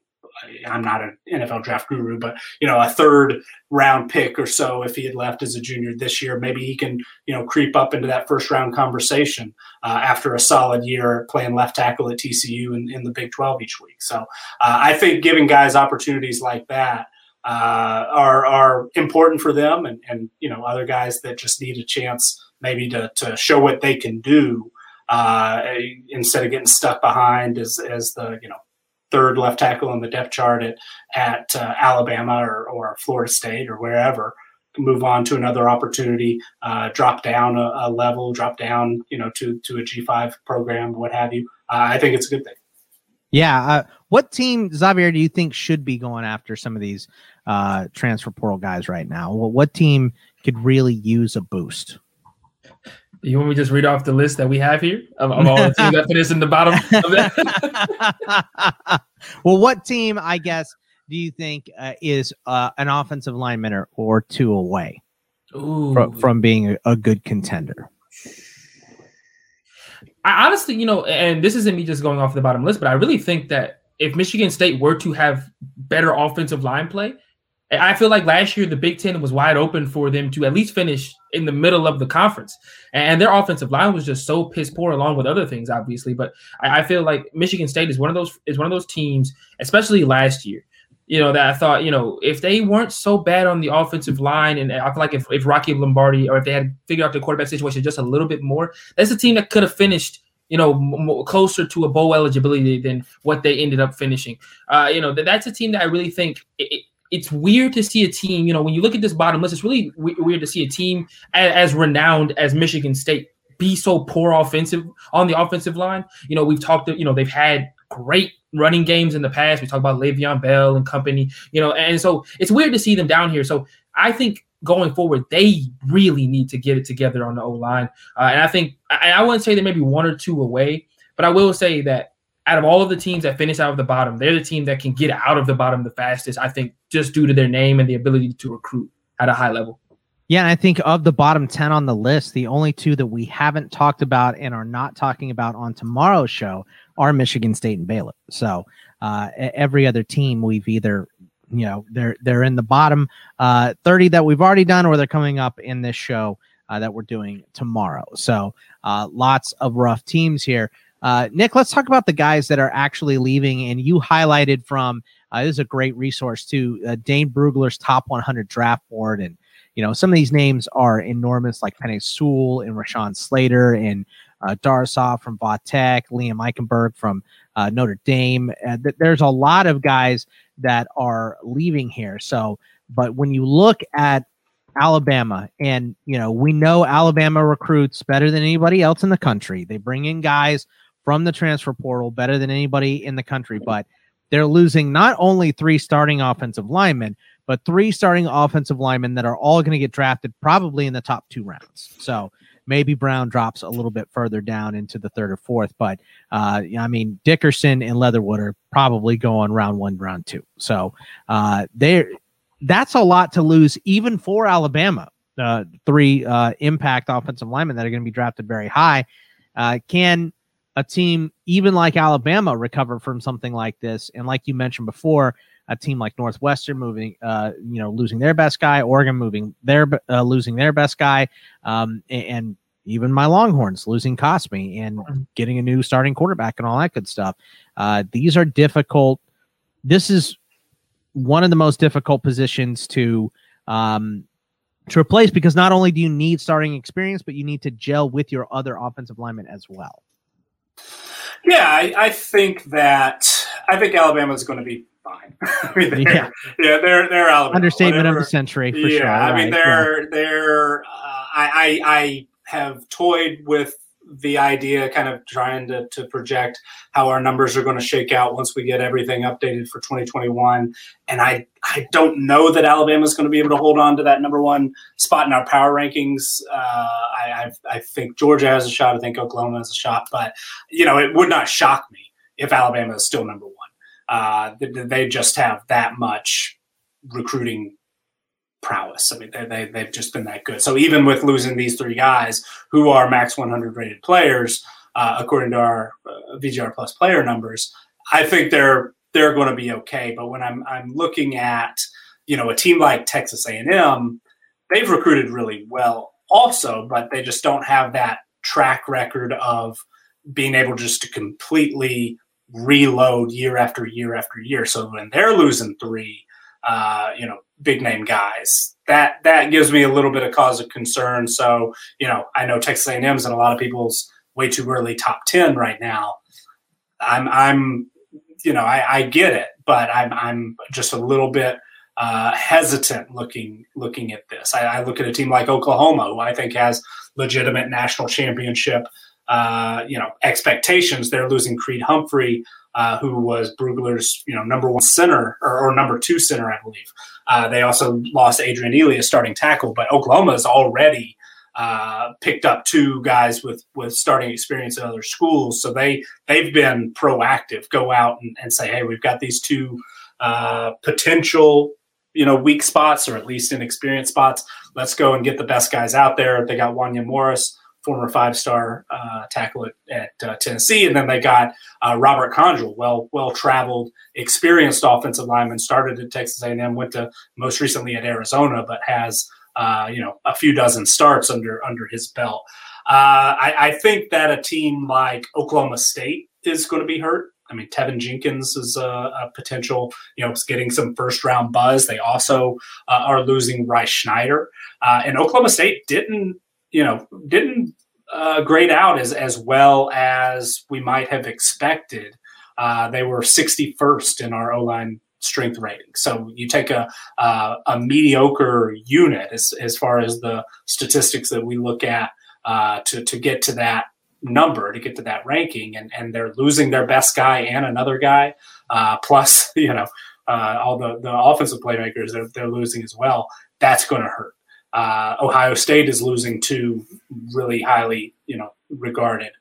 I'm not an NFL draft guru, but you know, a third round pick or so if he had left as a junior this year, maybe he can you know creep up into that first round conversation uh, after a solid year playing left tackle at TCU in, in the Big 12 each week. So uh, I think giving guys opportunities like that uh, are are important for them, and and you know other guys that just need a chance maybe to, to show what they can do uh, instead of getting stuck behind as, as the you know third left tackle on the depth chart at, at uh, Alabama or, or Florida State or wherever move on to another opportunity, uh, drop down a, a, level, drop down, you know, to to a G five program, what have you. Uh, I think it's a good thing. Yeah. Uh, what team, Xavier, do you think should be going after some of these uh, transfer portal guys right now? Well, what team could really use a boost? You want me to just read off the list that we have here of, of all the teams that finished in the bottom well, what team, I guess, do you think uh, is uh, an offensive lineman or, or two away from, from being a, a good contender? I honestly, you know, and this isn't me just going off the bottom list, but I really think that if Michigan State were to have better offensive line play, I feel like last year the Big Ten was wide open for them to at least finish in the middle of the conference, and their offensive line was just so piss poor, along with other things, obviously. But I, feel like Michigan State is one of those is one of those teams, especially last year, you know, that I thought, you know, if they weren't so bad on the offensive line, and I feel like if, if Rocky Lombardi or if they had figured out the quarterback situation just a little bit more, that's a team that could have finished you know, closer to a bowl eligibility than what they ended up finishing. Uh, you know, that's a team that I really think it's weird to see a team, you know, when you look at this bottom list, it's really w- weird to see a team as, as, renowned as Michigan State be so poor offensive on the offensive line. You know, we've talked, you know, they've had great running games in the past. We talk about Le'Veon Bell and company, you know, and so it's weird to see them down here. So I think going forward, they really need to get it together on the O line. Uh, and I think I, I wouldn't say they may be one or two away, but I will say that out of all of the teams that finish out of the bottom, they're the team that can get out of the bottom the fastest. I think just due to their name and the ability to recruit at a high level. Yeah, and I think of the bottom 10 on the list, the only two that we haven't talked about and are not talking about on tomorrow's show are Michigan State and Baylor. So uh, every other team we've either you know they're they're in the bottom uh, 30 that we've already done or they're coming up in this show uh, that we're doing tomorrow so uh, lots of rough teams here uh, nick let's talk about the guys that are actually leaving and you highlighted from uh, this is a great resource too uh, dane brugler's top 100 draft board and you know some of these names are enormous like Penei Sewell and rashawn slater and uh, from Vatech, Liam Eichenberg from uh, Notre Dame. Uh, th- there's a lot of guys that are leaving here. So, but when you look at Alabama, and you know, we know Alabama recruits better than anybody else in the country. They bring in guys from the transfer portal better than anybody in the country, but they're losing not only three starting offensive linemen, but three starting offensive linemen that are all going to get drafted probably in the top two rounds. So Maybe Brown drops a little bit further down into the third or fourth, but uh, I mean Dickerson and Leatherwood are probably going round one, round two. So uh, there, that's a lot to lose, even for Alabama. Uh, three uh, impact offensive linemen that are going to be drafted very high. Uh, can a team even like Alabama recover from something like this? And like you mentioned before, a team like Northwestern moving, uh, you know, losing their best guy, Oregon moving their uh, losing their best guy, um, and, even my Longhorns losing Cosmi and mm-hmm. getting a new starting quarterback and all that good stuff. Uh, these are difficult. This is one of the most difficult positions to um, to replace because not only do you need starting experience, but you need to gel with your other offensive linemen as well. Yeah, I, I think that I think Alabama is going to be fine. I mean, they're, yeah, yeah, they're they're Alabama. Understatement Whatever. of the century for yeah, sure. I mean, they're yeah. they're. Uh, I, I I have toyed with the idea, kind of trying to, to project how our numbers are going to shake out once we get everything updated for 2021. And I, I don't know that Alabama is going to be able to hold on to that number one spot in our power rankings. Uh, I, I, I think Georgia has a shot. I think Oklahoma has a shot. But, you know, it would not shock me if Alabama is still number one. Uh, they just have that much recruiting prowess. I mean, they, they, they've just been that good. So even with losing these three guys who are max 100 rated players, uh, according to our uh, VGR plus player numbers, I think they're they're going to be okay. But when I'm I'm looking at you know a team like Texas A&M, they've recruited really well also, but they just don't have that track record of being able just to completely reload year after year after year. So when they're losing three, uh, you know, big name guys, that that gives me a little bit of cause of concern. So you know, I know Texas A&M's and a lot of people's way too early top ten right now. I'm I'm you know I, I get it, but I'm I'm just a little bit. Uh, hesitant looking looking at this. I, I, look at a team like Oklahoma, who I think has legitimate national championship uh, you know expectations. They're losing Creed Humphrey, uh, who was Brugler's you know number one center or, or number two center, I believe. Uh, they also lost Adrian Ealy starting tackle, but Oklahoma has already uh, picked up two guys with with starting experience in other schools, so they they've been proactive. Go out and, and say, hey, we've got these two uh, potential you know weak spots or at least inexperienced spots. Let's go and get the best guys out there. They got Wanya Morris former five star uh, tackle at, at uh, Tennessee, and then they got uh, Robert Congel, well well traveled, experienced offensive lineman, started at Texas A&M, went to most recently at Arizona, but has uh, you know a few dozen starts under under his belt. Uh, I, I, think that a team like Oklahoma State is going to be hurt. I mean, Teven Jenkins is a, a potential, you know, getting some first round buzz. They also uh, are losing Rice Schneider. and Oklahoma State didn't you know, didn't uh, grade out as as well as we might have expected. Uh, they were 61st in our O line strength rating. So you take a uh, a mediocre unit as as far as the statistics that we look at uh, to to get to that number to get to that ranking, and and they're losing their best guy and another guy, uh, plus you know uh, all the the offensive playmakers they're, they're losing as well. That's going to hurt. Uh, Ohio State is losing two really highly you know regarded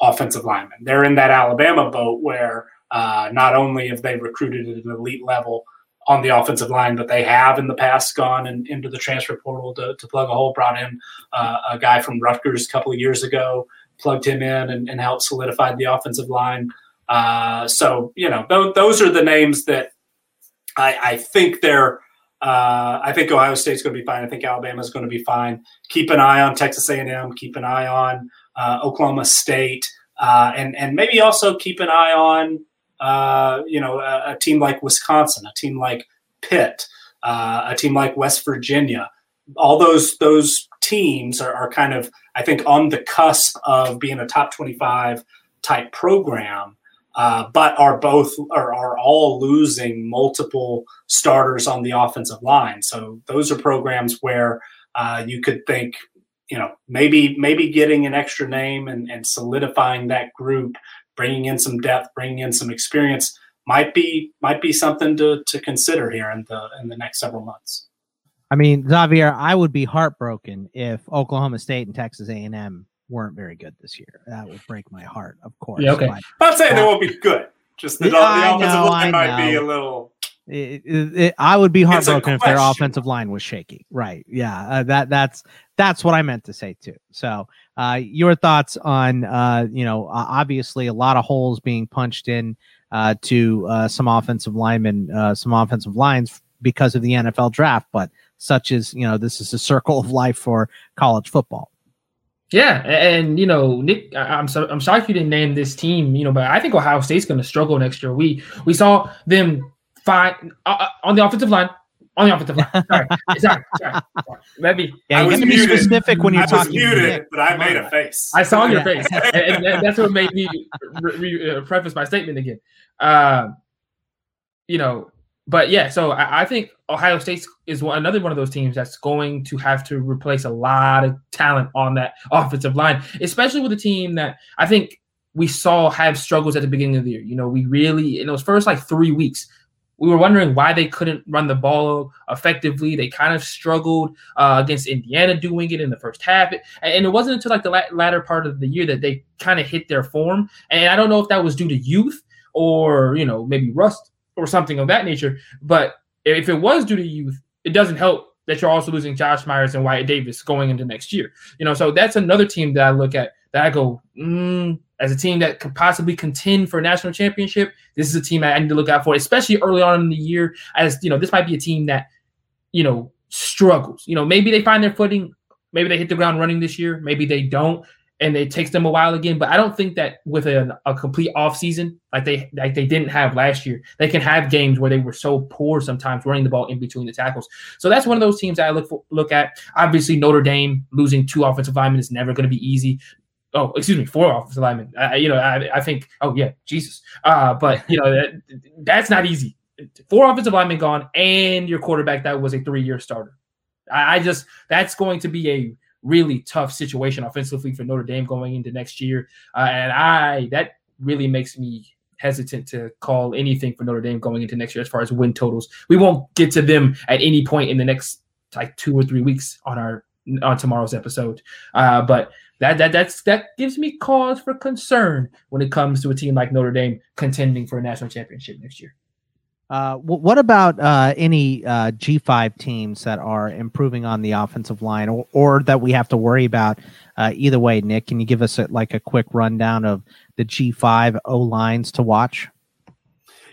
offensive linemen. They're in that Alabama boat where uh, not only have they recruited at an elite level on the offensive line, but they have in the past gone and into the transfer portal to, to plug a hole. Brought in uh, a guy from Rutgers a couple of years ago, plugged him in and, and helped solidify the offensive line. Uh, so you know th- those are the names that I, I think they're. Uh, I think Ohio State's going to be fine. I think Alabama's going to be fine. Keep an eye on Texas A&M. Keep an eye on uh, Oklahoma State, uh, and and maybe also keep an eye on uh, you know, a, a, team like Wisconsin, a team like Pitt, uh, a team like West Virginia. All those those teams are, are kind of, I think, on the cusp of being a top twenty-five type program. Uh, but are both are, are all losing multiple starters on the offensive line. So those are programs where uh, you could think, you know, maybe maybe getting an extra name and, and solidifying that group bringing in some depth, bringing in some experience might be might be something to to consider here in the in the next several months. I mean, Xavier, I would be heartbroken if Oklahoma State and Texas A and M weren't very good this year. That would break my heart, of course. Yeah, okay. I'm not saying they won't be good. Just the, the offensive know, line might be a little. It, it, it, I would be heartbroken if their offensive line was shaky. Right? Yeah. Uh, that that's that's what I meant to say too. So uh, your thoughts on, uh, you know, obviously a lot of holes being punched in uh, to uh, some offensive linemen, uh, some offensive lines because of the NFL draft, but such as, you know, this is a circle of life for college football. Yeah, and you know, Nick, I'm so I'm shocked you didn't name this team. You know, but I think Ohio State's going to struggle next year. We we saw them find uh, on the offensive line on the offensive line. Sorry, sorry, sorry. Let me. Yeah, you have to be specific when you're I talking. I was muted, but I made a face. I saw your face, and, and, that's what made me re- re- uh, preface my statement again. Uh, you know, but yeah, so I, I think Ohio State is one, another one of those teams that's going to have to replace a lot of talent on that offensive line, especially with a team that I think we saw have struggles at the beginning of the year. You know, we really in those first like three weeks we were wondering why they couldn't run the ball effectively. They kind of struggled uh, against Indiana doing it in the first half, and it wasn't until like the latter part of the year that they kind of hit their form. And I don't know if that was due to youth or you know maybe rust or something of that nature. But if it was due to youth, it doesn't help that you're also losing Josh Myers and Wyatt Davis going into next year. You know, so that's another team that I look at that I go, mm, as a team that could possibly contend for a national championship, this is a team I need to look out for, especially early on in the year. As you know, this might be a team that, you know, struggles. You know, maybe they find their footing, maybe they hit the ground running this year, maybe they don't, and it takes them a while again. But I don't think that with a, a complete off season like they like they didn't have last year, they can have games where they were so poor sometimes running the ball in between the tackles. So that's one of those teams I look for, look at. Obviously, Notre Dame losing two offensive linemen is never going to be easy oh, excuse me, four offensive linemen. I, you know, I, I think, oh yeah, Jesus. Uh, but you know, that, that's not easy. Four offensive linemen gone, and your quarterback that was a three-year starter. I, I just that's going to be a really tough situation offensively for Notre Dame going into next year, uh, and I that really makes me hesitant to call anything for Notre Dame going into next year as far as win totals. We won't get to them at any point in the next like two or three weeks on our on tomorrow's episode. Uh, but that that that's that gives me cause for concern when it comes to a team like Notre Dame contending for a national championship next year. Uh, what about uh, any uh, G5 teams that are improving on the offensive line, or, or that we have to worry about? Uh, either way, Nick, can you give us a, like a quick rundown of the G5 O lines to watch?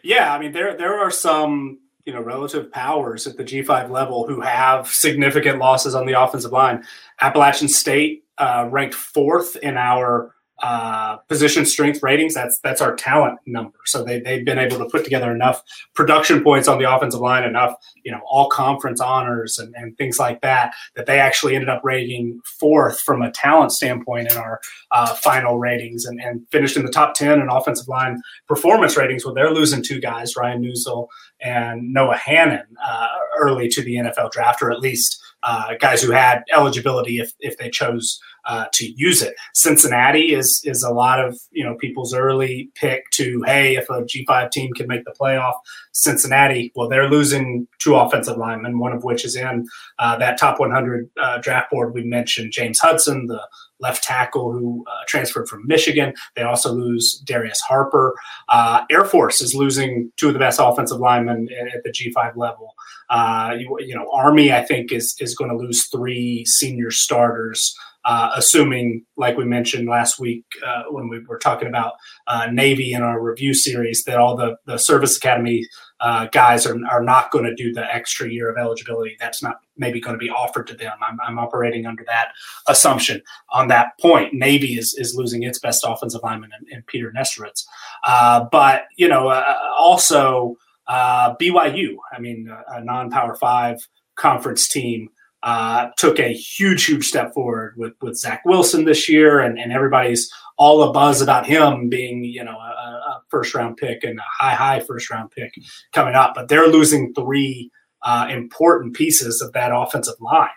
Yeah, I mean there there are some you know relative powers at the G5 level who have significant losses on the offensive line. Appalachian State uh, ranked fourth in our uh, position strength ratings. That's that's our talent number. So they they've been able to put together enough production points on the offensive line, enough you know all conference honors and, and things like that that they actually ended up rating fourth from a talent standpoint in our uh, final ratings and, and finished in the top ten in offensive line performance ratings. Well, they're losing two guys, Ryan Neuzil and Noah Hannon, uh, early to the NFL draft, or at least uh, guys who had eligibility if, if they chose uh, to use it. Cincinnati is is a lot of you know people's early pick to hey if a G five team can make the playoff. Cincinnati, well they're losing two offensive linemen, one of which is in uh, that top 100 uh, draft board we mentioned, James Hudson, the left tackle who uh, transferred from Michigan. They also lose Darius Harper. Uh, Air Force is losing two of the best offensive linemen at the G5 level. Uh, you, you, know, Army I think is is going to lose three senior starters uh, assuming, like we mentioned last week uh, when we were talking about uh, Navy in our review series, that all the, the service academy uh, guys are, are not going to do the extra year of eligibility. That's not maybe going to be offered to them. I'm, I'm operating under that assumption. On that point, Navy is, is losing its best offensive lineman in, Peter Nestrowitz. Uh, but, you know, also BYU, I mean, a non power five conference team uh, took a huge, huge step forward with, with Zach Wilson this year, and, and everybody's all a buzz about him being, you know, a, a, first round pick and a high, high first round pick coming up. But they're losing three uh, important pieces of that offensive line.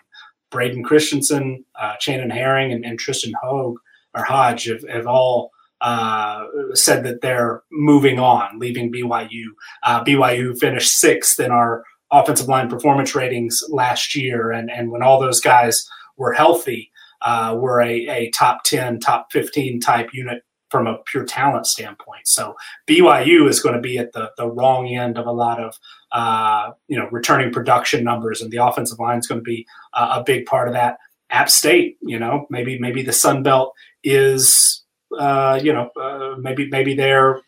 Brady Christensen, uh, Chandon Herring, and, and Tristan Hogue or Hodge have, have all uh, said that they're moving on, leaving BYU. Uh, BYU finished sixth in our offensive line performance ratings last year, and and when all those guys were healthy, uh, were a, a top ten, top fifteen type unit from a pure talent standpoint. So BYU is going to be at the the wrong end of a lot of uh, you know returning production numbers, and the offensive line is going to be a big part of that. App State, you know, maybe maybe the Sun Belt is uh, you know uh, maybe maybe they're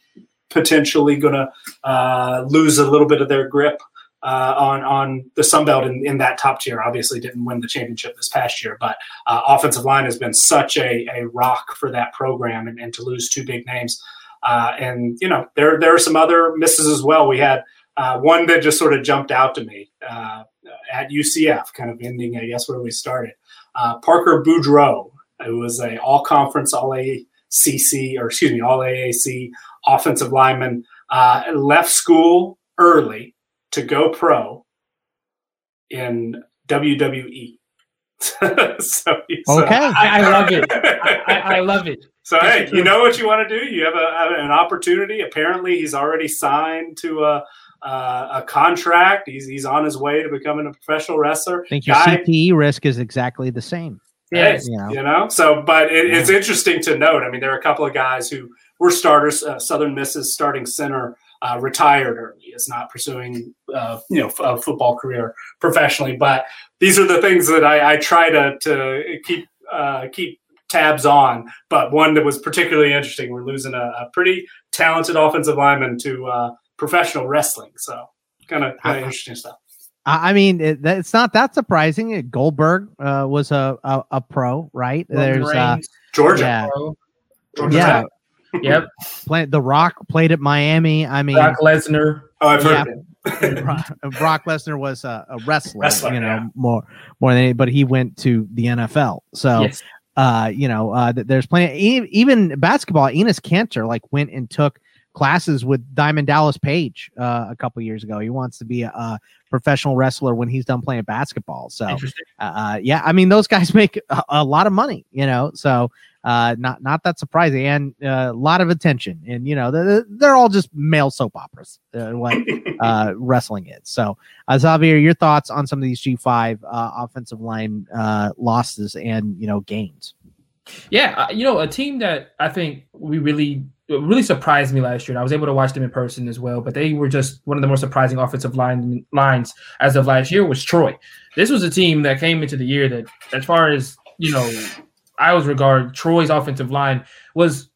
potentially going to uh, lose a little bit of their grip uh, on on the Sun Belt in, in that top tier. Obviously, didn't win the championship this past year, but uh, offensive line has been such a, a rock for that program, and, and to lose two big names. Uh, and you know, there there are some other misses as well. We had uh, one that just sort of jumped out to me uh, at UCF, kind of ending, I guess, where we started. Uh, Parker Boudreaux, who was a All Conference, All ACC, or excuse me, All AAC offensive lineman, left school early to go pro in WWE. so, okay, I, I, love it. I, I, love it. So hey, you know what you want to do. You have a, an opportunity. Apparently, he's already signed to a a contract. He's he's on his way to becoming a professional wrestler. I think your Guy, CTE risk is exactly the same. Yes, you know. you know. So, but it, yeah. it's interesting to note. I mean, there are a couple of guys who were starters. Uh, Southern Miss's starting center uh, retired early, is not pursuing uh, you know a football career professionally. But these are the things that I, I try to to keep uh, keep tabs on. But one that was particularly interesting, we're losing a, a pretty talented offensive lineman to uh, professional wrestling. So kind of interesting stuff. I mean, it, it's not that surprising. Goldberg uh, was a, a, a pro, right? There's uh, Georgia. Yeah, Georgia yeah. Yep. Played the Rock played at Miami. I mean, Brock Lesnar. Oh, I've heard yeah, Brock Lesnar was a, a wrestler, wrestler, you know, yeah. more more than any, but he went to the NFL. So, yes. uh, you know, uh, there's plenty. Even basketball, Enes Kanter like went and took classes with Diamond Dallas Page uh, a couple years ago. He wants to be a, a, professional wrestler when he's done playing basketball. So, uh, uh, yeah, I mean, those guys make a, a, lot of money, you know. So, uh, not not that surprising, and uh, a lot of attention. And you know, they're, they're all just male soap operas. Uh, what uh, wrestling is. So, uh, Xavier, your thoughts on some of these G five uh, offensive line uh, losses and you know gains? Yeah, uh, you know, a team that I think we really really surprised me last year. And I was able to watch them in person as well, but they were just one of the more surprising offensive line lines as of last year was Troy. This was a team that came into the year that, as far as you know, I always regard Troy's offensive line was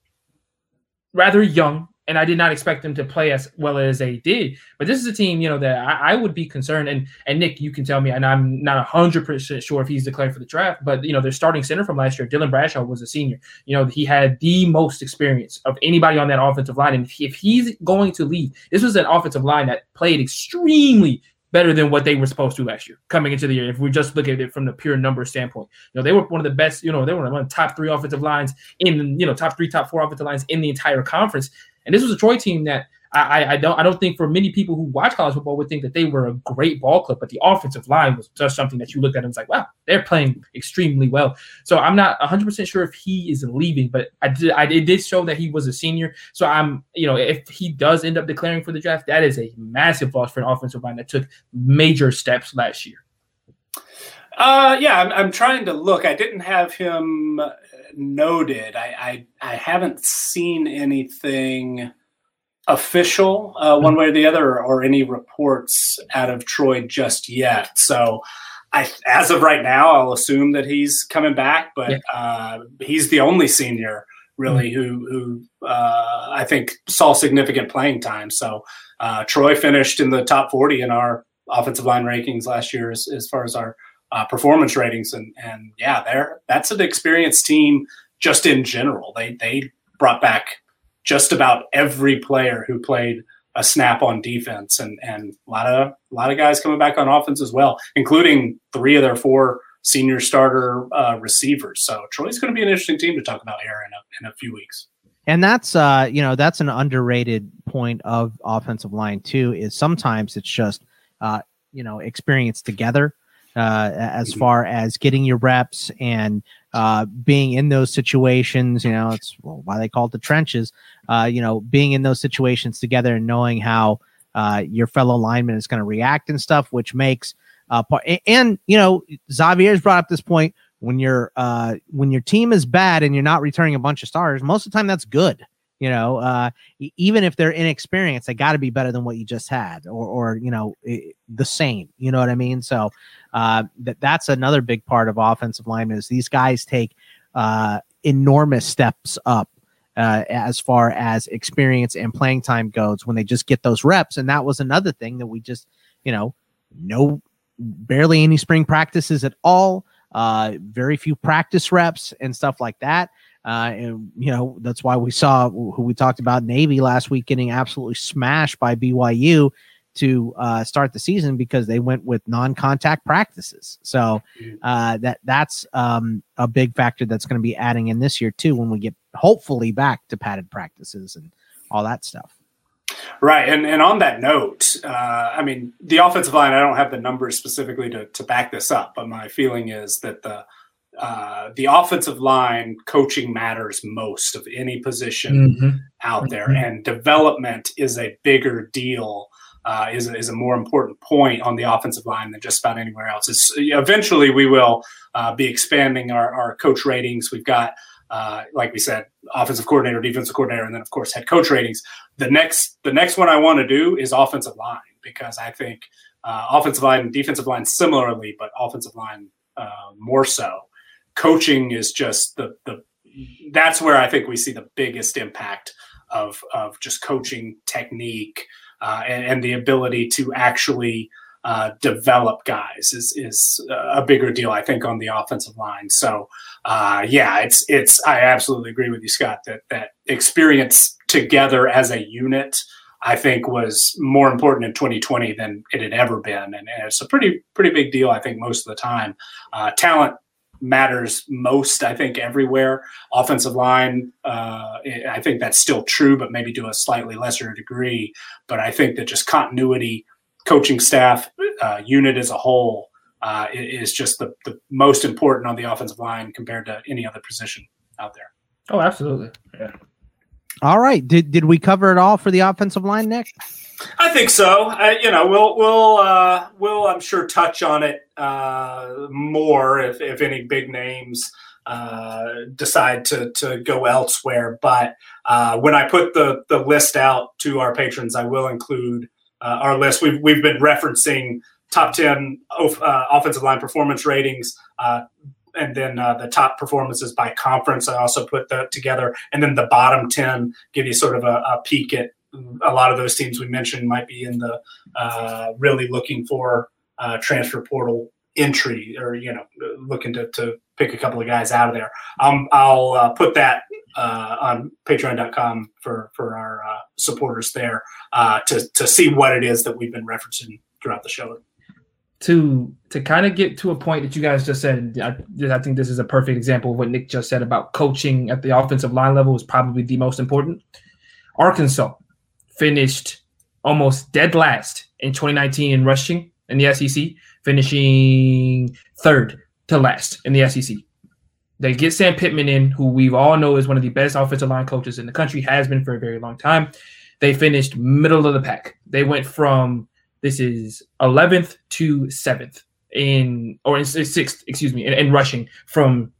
rather young, and I did not expect them to play as well as they did. But this is a team, you know, that I, I would be concerned. And and Nick, you can tell me, and I'm not hundred percent sure if he's declared for the draft, but you know, their starting center from last year, Dylan Bradshaw, was a senior. You know, he had the most experience of anybody on that offensive line, and if he's going to leave, this was an offensive line that played extremely better than what they were supposed to last year coming into the year. If we just look at it from the pure number standpoint, you know, they were one of the best, you know, they were one of the top three offensive lines in, you know, top three, top four offensive lines in the entire conference. And this was a Troy team that I, I don't I don't think for many people who watch college football would think that they were a great ball club, but the offensive line was just something that you looked at and was like, wow, they're playing extremely well. So I'm not 100 percent sure if he is leaving, but I did I it did show that he was a senior. So I'm you know if he does end up declaring for the draft, that is a massive loss for an offensive line that took major steps last year. Uh, yeah, I'm, I'm trying to look. I didn't have him noted. I I, I haven't seen anything official uh, one way or the other, or, any reports out of Troy just yet. So, I as of right now, I'll assume that he's coming back, but yeah. uh, he's the only senior really mm-hmm. who who uh, I think saw significant playing time. So, uh, Troy finished in the top forty in our offensive line rankings last year as, as far as our uh, performance ratings, and and yeah, there that's an experienced team just in general. They they brought back just about every player who played a snap on defense, and and a lot of a lot of guys coming back on offense as well, including three of their four senior starter uh, receivers. So Troy's going to be an interesting team to talk about here in a, in a few weeks. And that's uh, you know that's an underrated point of offensive line too. Is sometimes it's just uh, you know experience together uh, as mm-hmm. far as getting your reps and uh, being in those situations. You know, it's well, why they call it the trenches. Uh, you know, being in those situations together and knowing how uh, your fellow lineman is going to react and stuff, which makes uh, part. And you know, Xavier's brought up this point when you're uh, when your team is bad and you're not returning a bunch of stars. Most of the time, that's good. You know, uh, even if they're inexperienced, they got to be better than what you just had, or, or you know, the same. You know what I mean? So uh, that that's another big part of offensive linemen is these guys take uh, enormous steps up uh, as far as experience and playing time goes when they just get those reps. And that was another thing that we just, you know, no barely any spring practices at all, uh, very few practice reps and stuff like that. Uh, and you know that's why we saw who we talked about Navy last week getting absolutely smashed by BYU to uh, start the season because they went with non-contact practices. So mm. uh, that that's um, a big factor that's going to be adding in this year too when we get hopefully back to padded practices and all that stuff. Right, and and on that note, uh, I mean the offensive line. I don't have the numbers specifically to to back this up, but my feeling is that the uh, the offensive line coaching matters most of any position mm-hmm. out there, mm-hmm. and development is a bigger deal. Uh, is, is a more important point on the offensive line than just about anywhere else. It's, eventually, we will uh, be expanding our, our coach ratings. We've got, uh, like we said, offensive coordinator, defensive coordinator, and then of course head coach ratings. The next, the next one I want to do is offensive line because I think uh, offensive line and defensive line similarly, but offensive line uh, more so coaching is just the the that's where I think we see the biggest impact of of just coaching technique uh, and, and, the ability to actually uh, develop guys is is a bigger deal I think on the offensive line. So uh, yeah, it's it's I absolutely agree with you, Scott, that that experience together as a unit. I think was more important in 2020 than it had ever been, and, and it's a pretty pretty big deal. I think most of the time, uh, talent matters most, I think, everywhere. Offensive line, uh, I think that's still true, but maybe to a slightly lesser degree. But I think that just continuity, coaching staff, uh, unit as a whole, uh, is just the, the most important on the offensive line compared to any other position out there. Oh, absolutely. Yeah. All right. Did did we cover it all for the offensive line, Nick? I think so. Uh, you know, we'll we'll uh, we'll I'm sure touch on it uh, more if if any big names uh, decide to to go elsewhere. But uh, when I put the the list out to our patrons, I will include uh, our list. We've we've been referencing top ten offensive line performance ratings and then uh, the top performances by conference. I also put that together, and then the bottom ten give you sort of a, a peek at a lot of those teams we mentioned might be in the uh, really looking for uh, transfer portal entry or you know looking to, to pick a couple of guys out of there. Um, I'll uh, put that uh, on Patreon.com for for our uh, supporters there to to see what it is that we've been referencing throughout the show to to kind of get to a point that you guys just said, I, I, think this is a perfect example of what Nick just said about coaching at the offensive line level is probably the most important. Arkansas finished almost dead last in 2019 in rushing in the SEC, finishing third to last in the SEC. They get Sam Pittman in, who we all know is one of the best offensive line coaches in the country, has been for a very long time. They finished middle of the pack. They went from this is 11th to 7th in, or in sixth, excuse me, in, in rushing from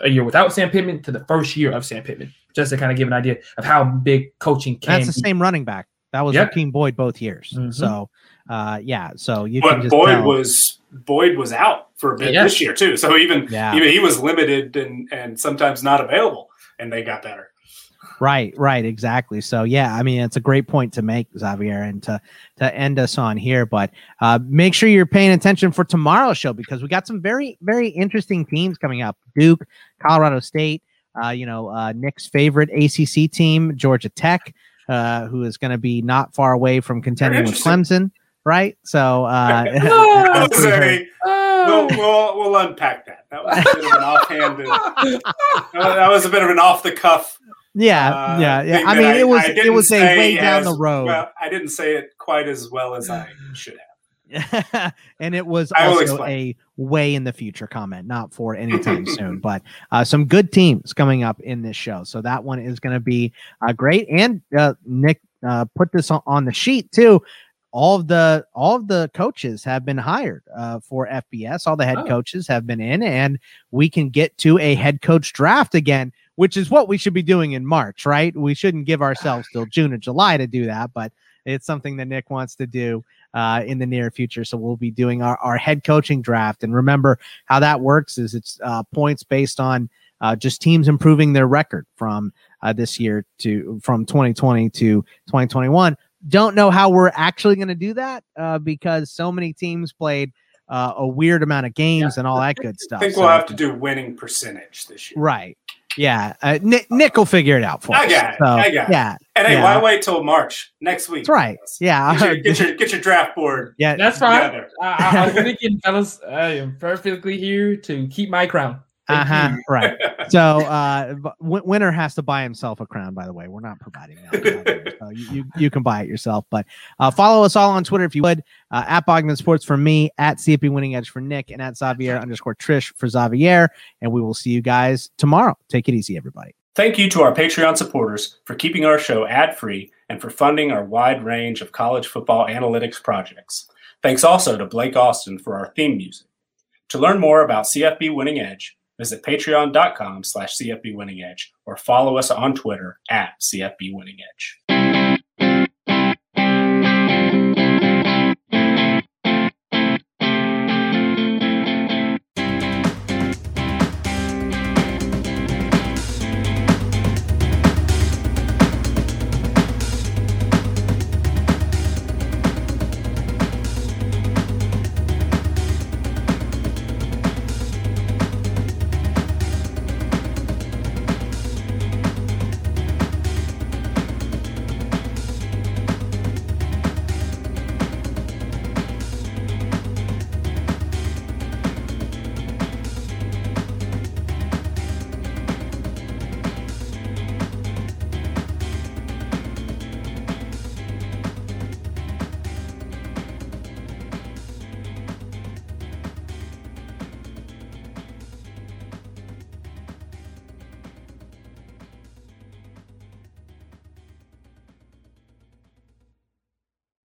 a year without Sam Pittman to the first year of Sam Pittman, just to kind of give an idea of how big coaching can. That's the be. same running back. That was Yep. Boyd both years. Mhm. So, uh, yeah. So you can But just Boyd tell. was Boyd was out for a bit Yeah. this year too. So even Yeah. even he was limited and and sometimes not available, and they got better. Right, right, exactly. So yeah, I mean it's a great point to make, Xavier, and to to end us on here. But uh, make sure you're paying attention for tomorrow's show because we got some very very interesting teams coming up. Duke, Colorado State, uh, you know uh, Nick's favorite ACC team, Georgia Tech, uh, who is going to be not far away from contending with interesting. Clemson. Right, so uh, That was we heard- a, we'll, we'll we'll unpack that. That was a bit of an offhanded. that was a bit of an off the cuff. yeah, uh, yeah, yeah. I that mean, it was it was a way down as the road. Well, I didn't say it quite as well as I should have. and it was I also a way in the future comment, not for anytime soon. But uh, some good teams coming up in this show, so that one is going to be uh, great. And uh, Nick uh, put this on, on the sheet too. All of the all of the coaches have been hired uh, for FBS. All the head Oh. coaches have been in, and we can get to a head coach draft again, which is what we should be doing in March, right? We shouldn't give ourselves till June or July to do that, but it's something that Nick wants to do uh, in the near future. So we'll be doing our, our head coaching draft. And remember how that works is it's uh, points based on uh, just teams improving their record from uh, this year to from 2020 to 2021. Don't know how we're actually going to do that uh, because so many teams played uh, a weird amount of games and all that good stuff. I think So- we'll have to do winning percentage this year. right. Yeah, uh, Nick, Nick will figure it out for us. I got it. So, I got it. Yeah, And hey, Yeah. why wait till March next week? that's right. Yeah, Get your, get your, get your draft board. yeah. That's fine. I, I, I'm gonna get fellas. I am perfectly here to keep my crown. Uh-huh, right. So uh Win- winner has to buy himself a crown by the way. We're not providing that so you, you, you can buy it yourself. But uh, follow us all on twitter if you would uh, at bogman sports for me at cfb winning edge for nick and at xavier underscore triche for xavier. And we will see you guys tomorrow. Take it easy everybody. Thank you to our Patreon supporters for keeping our show ad free and for funding our wide range of college football analytics projects. Thanks also to Blake Austin for our theme music. To learn more about CFB Winning Edge, visit patreon.com slash CFB Winning Edge or follow us on Twitter at CFB Winning Edge.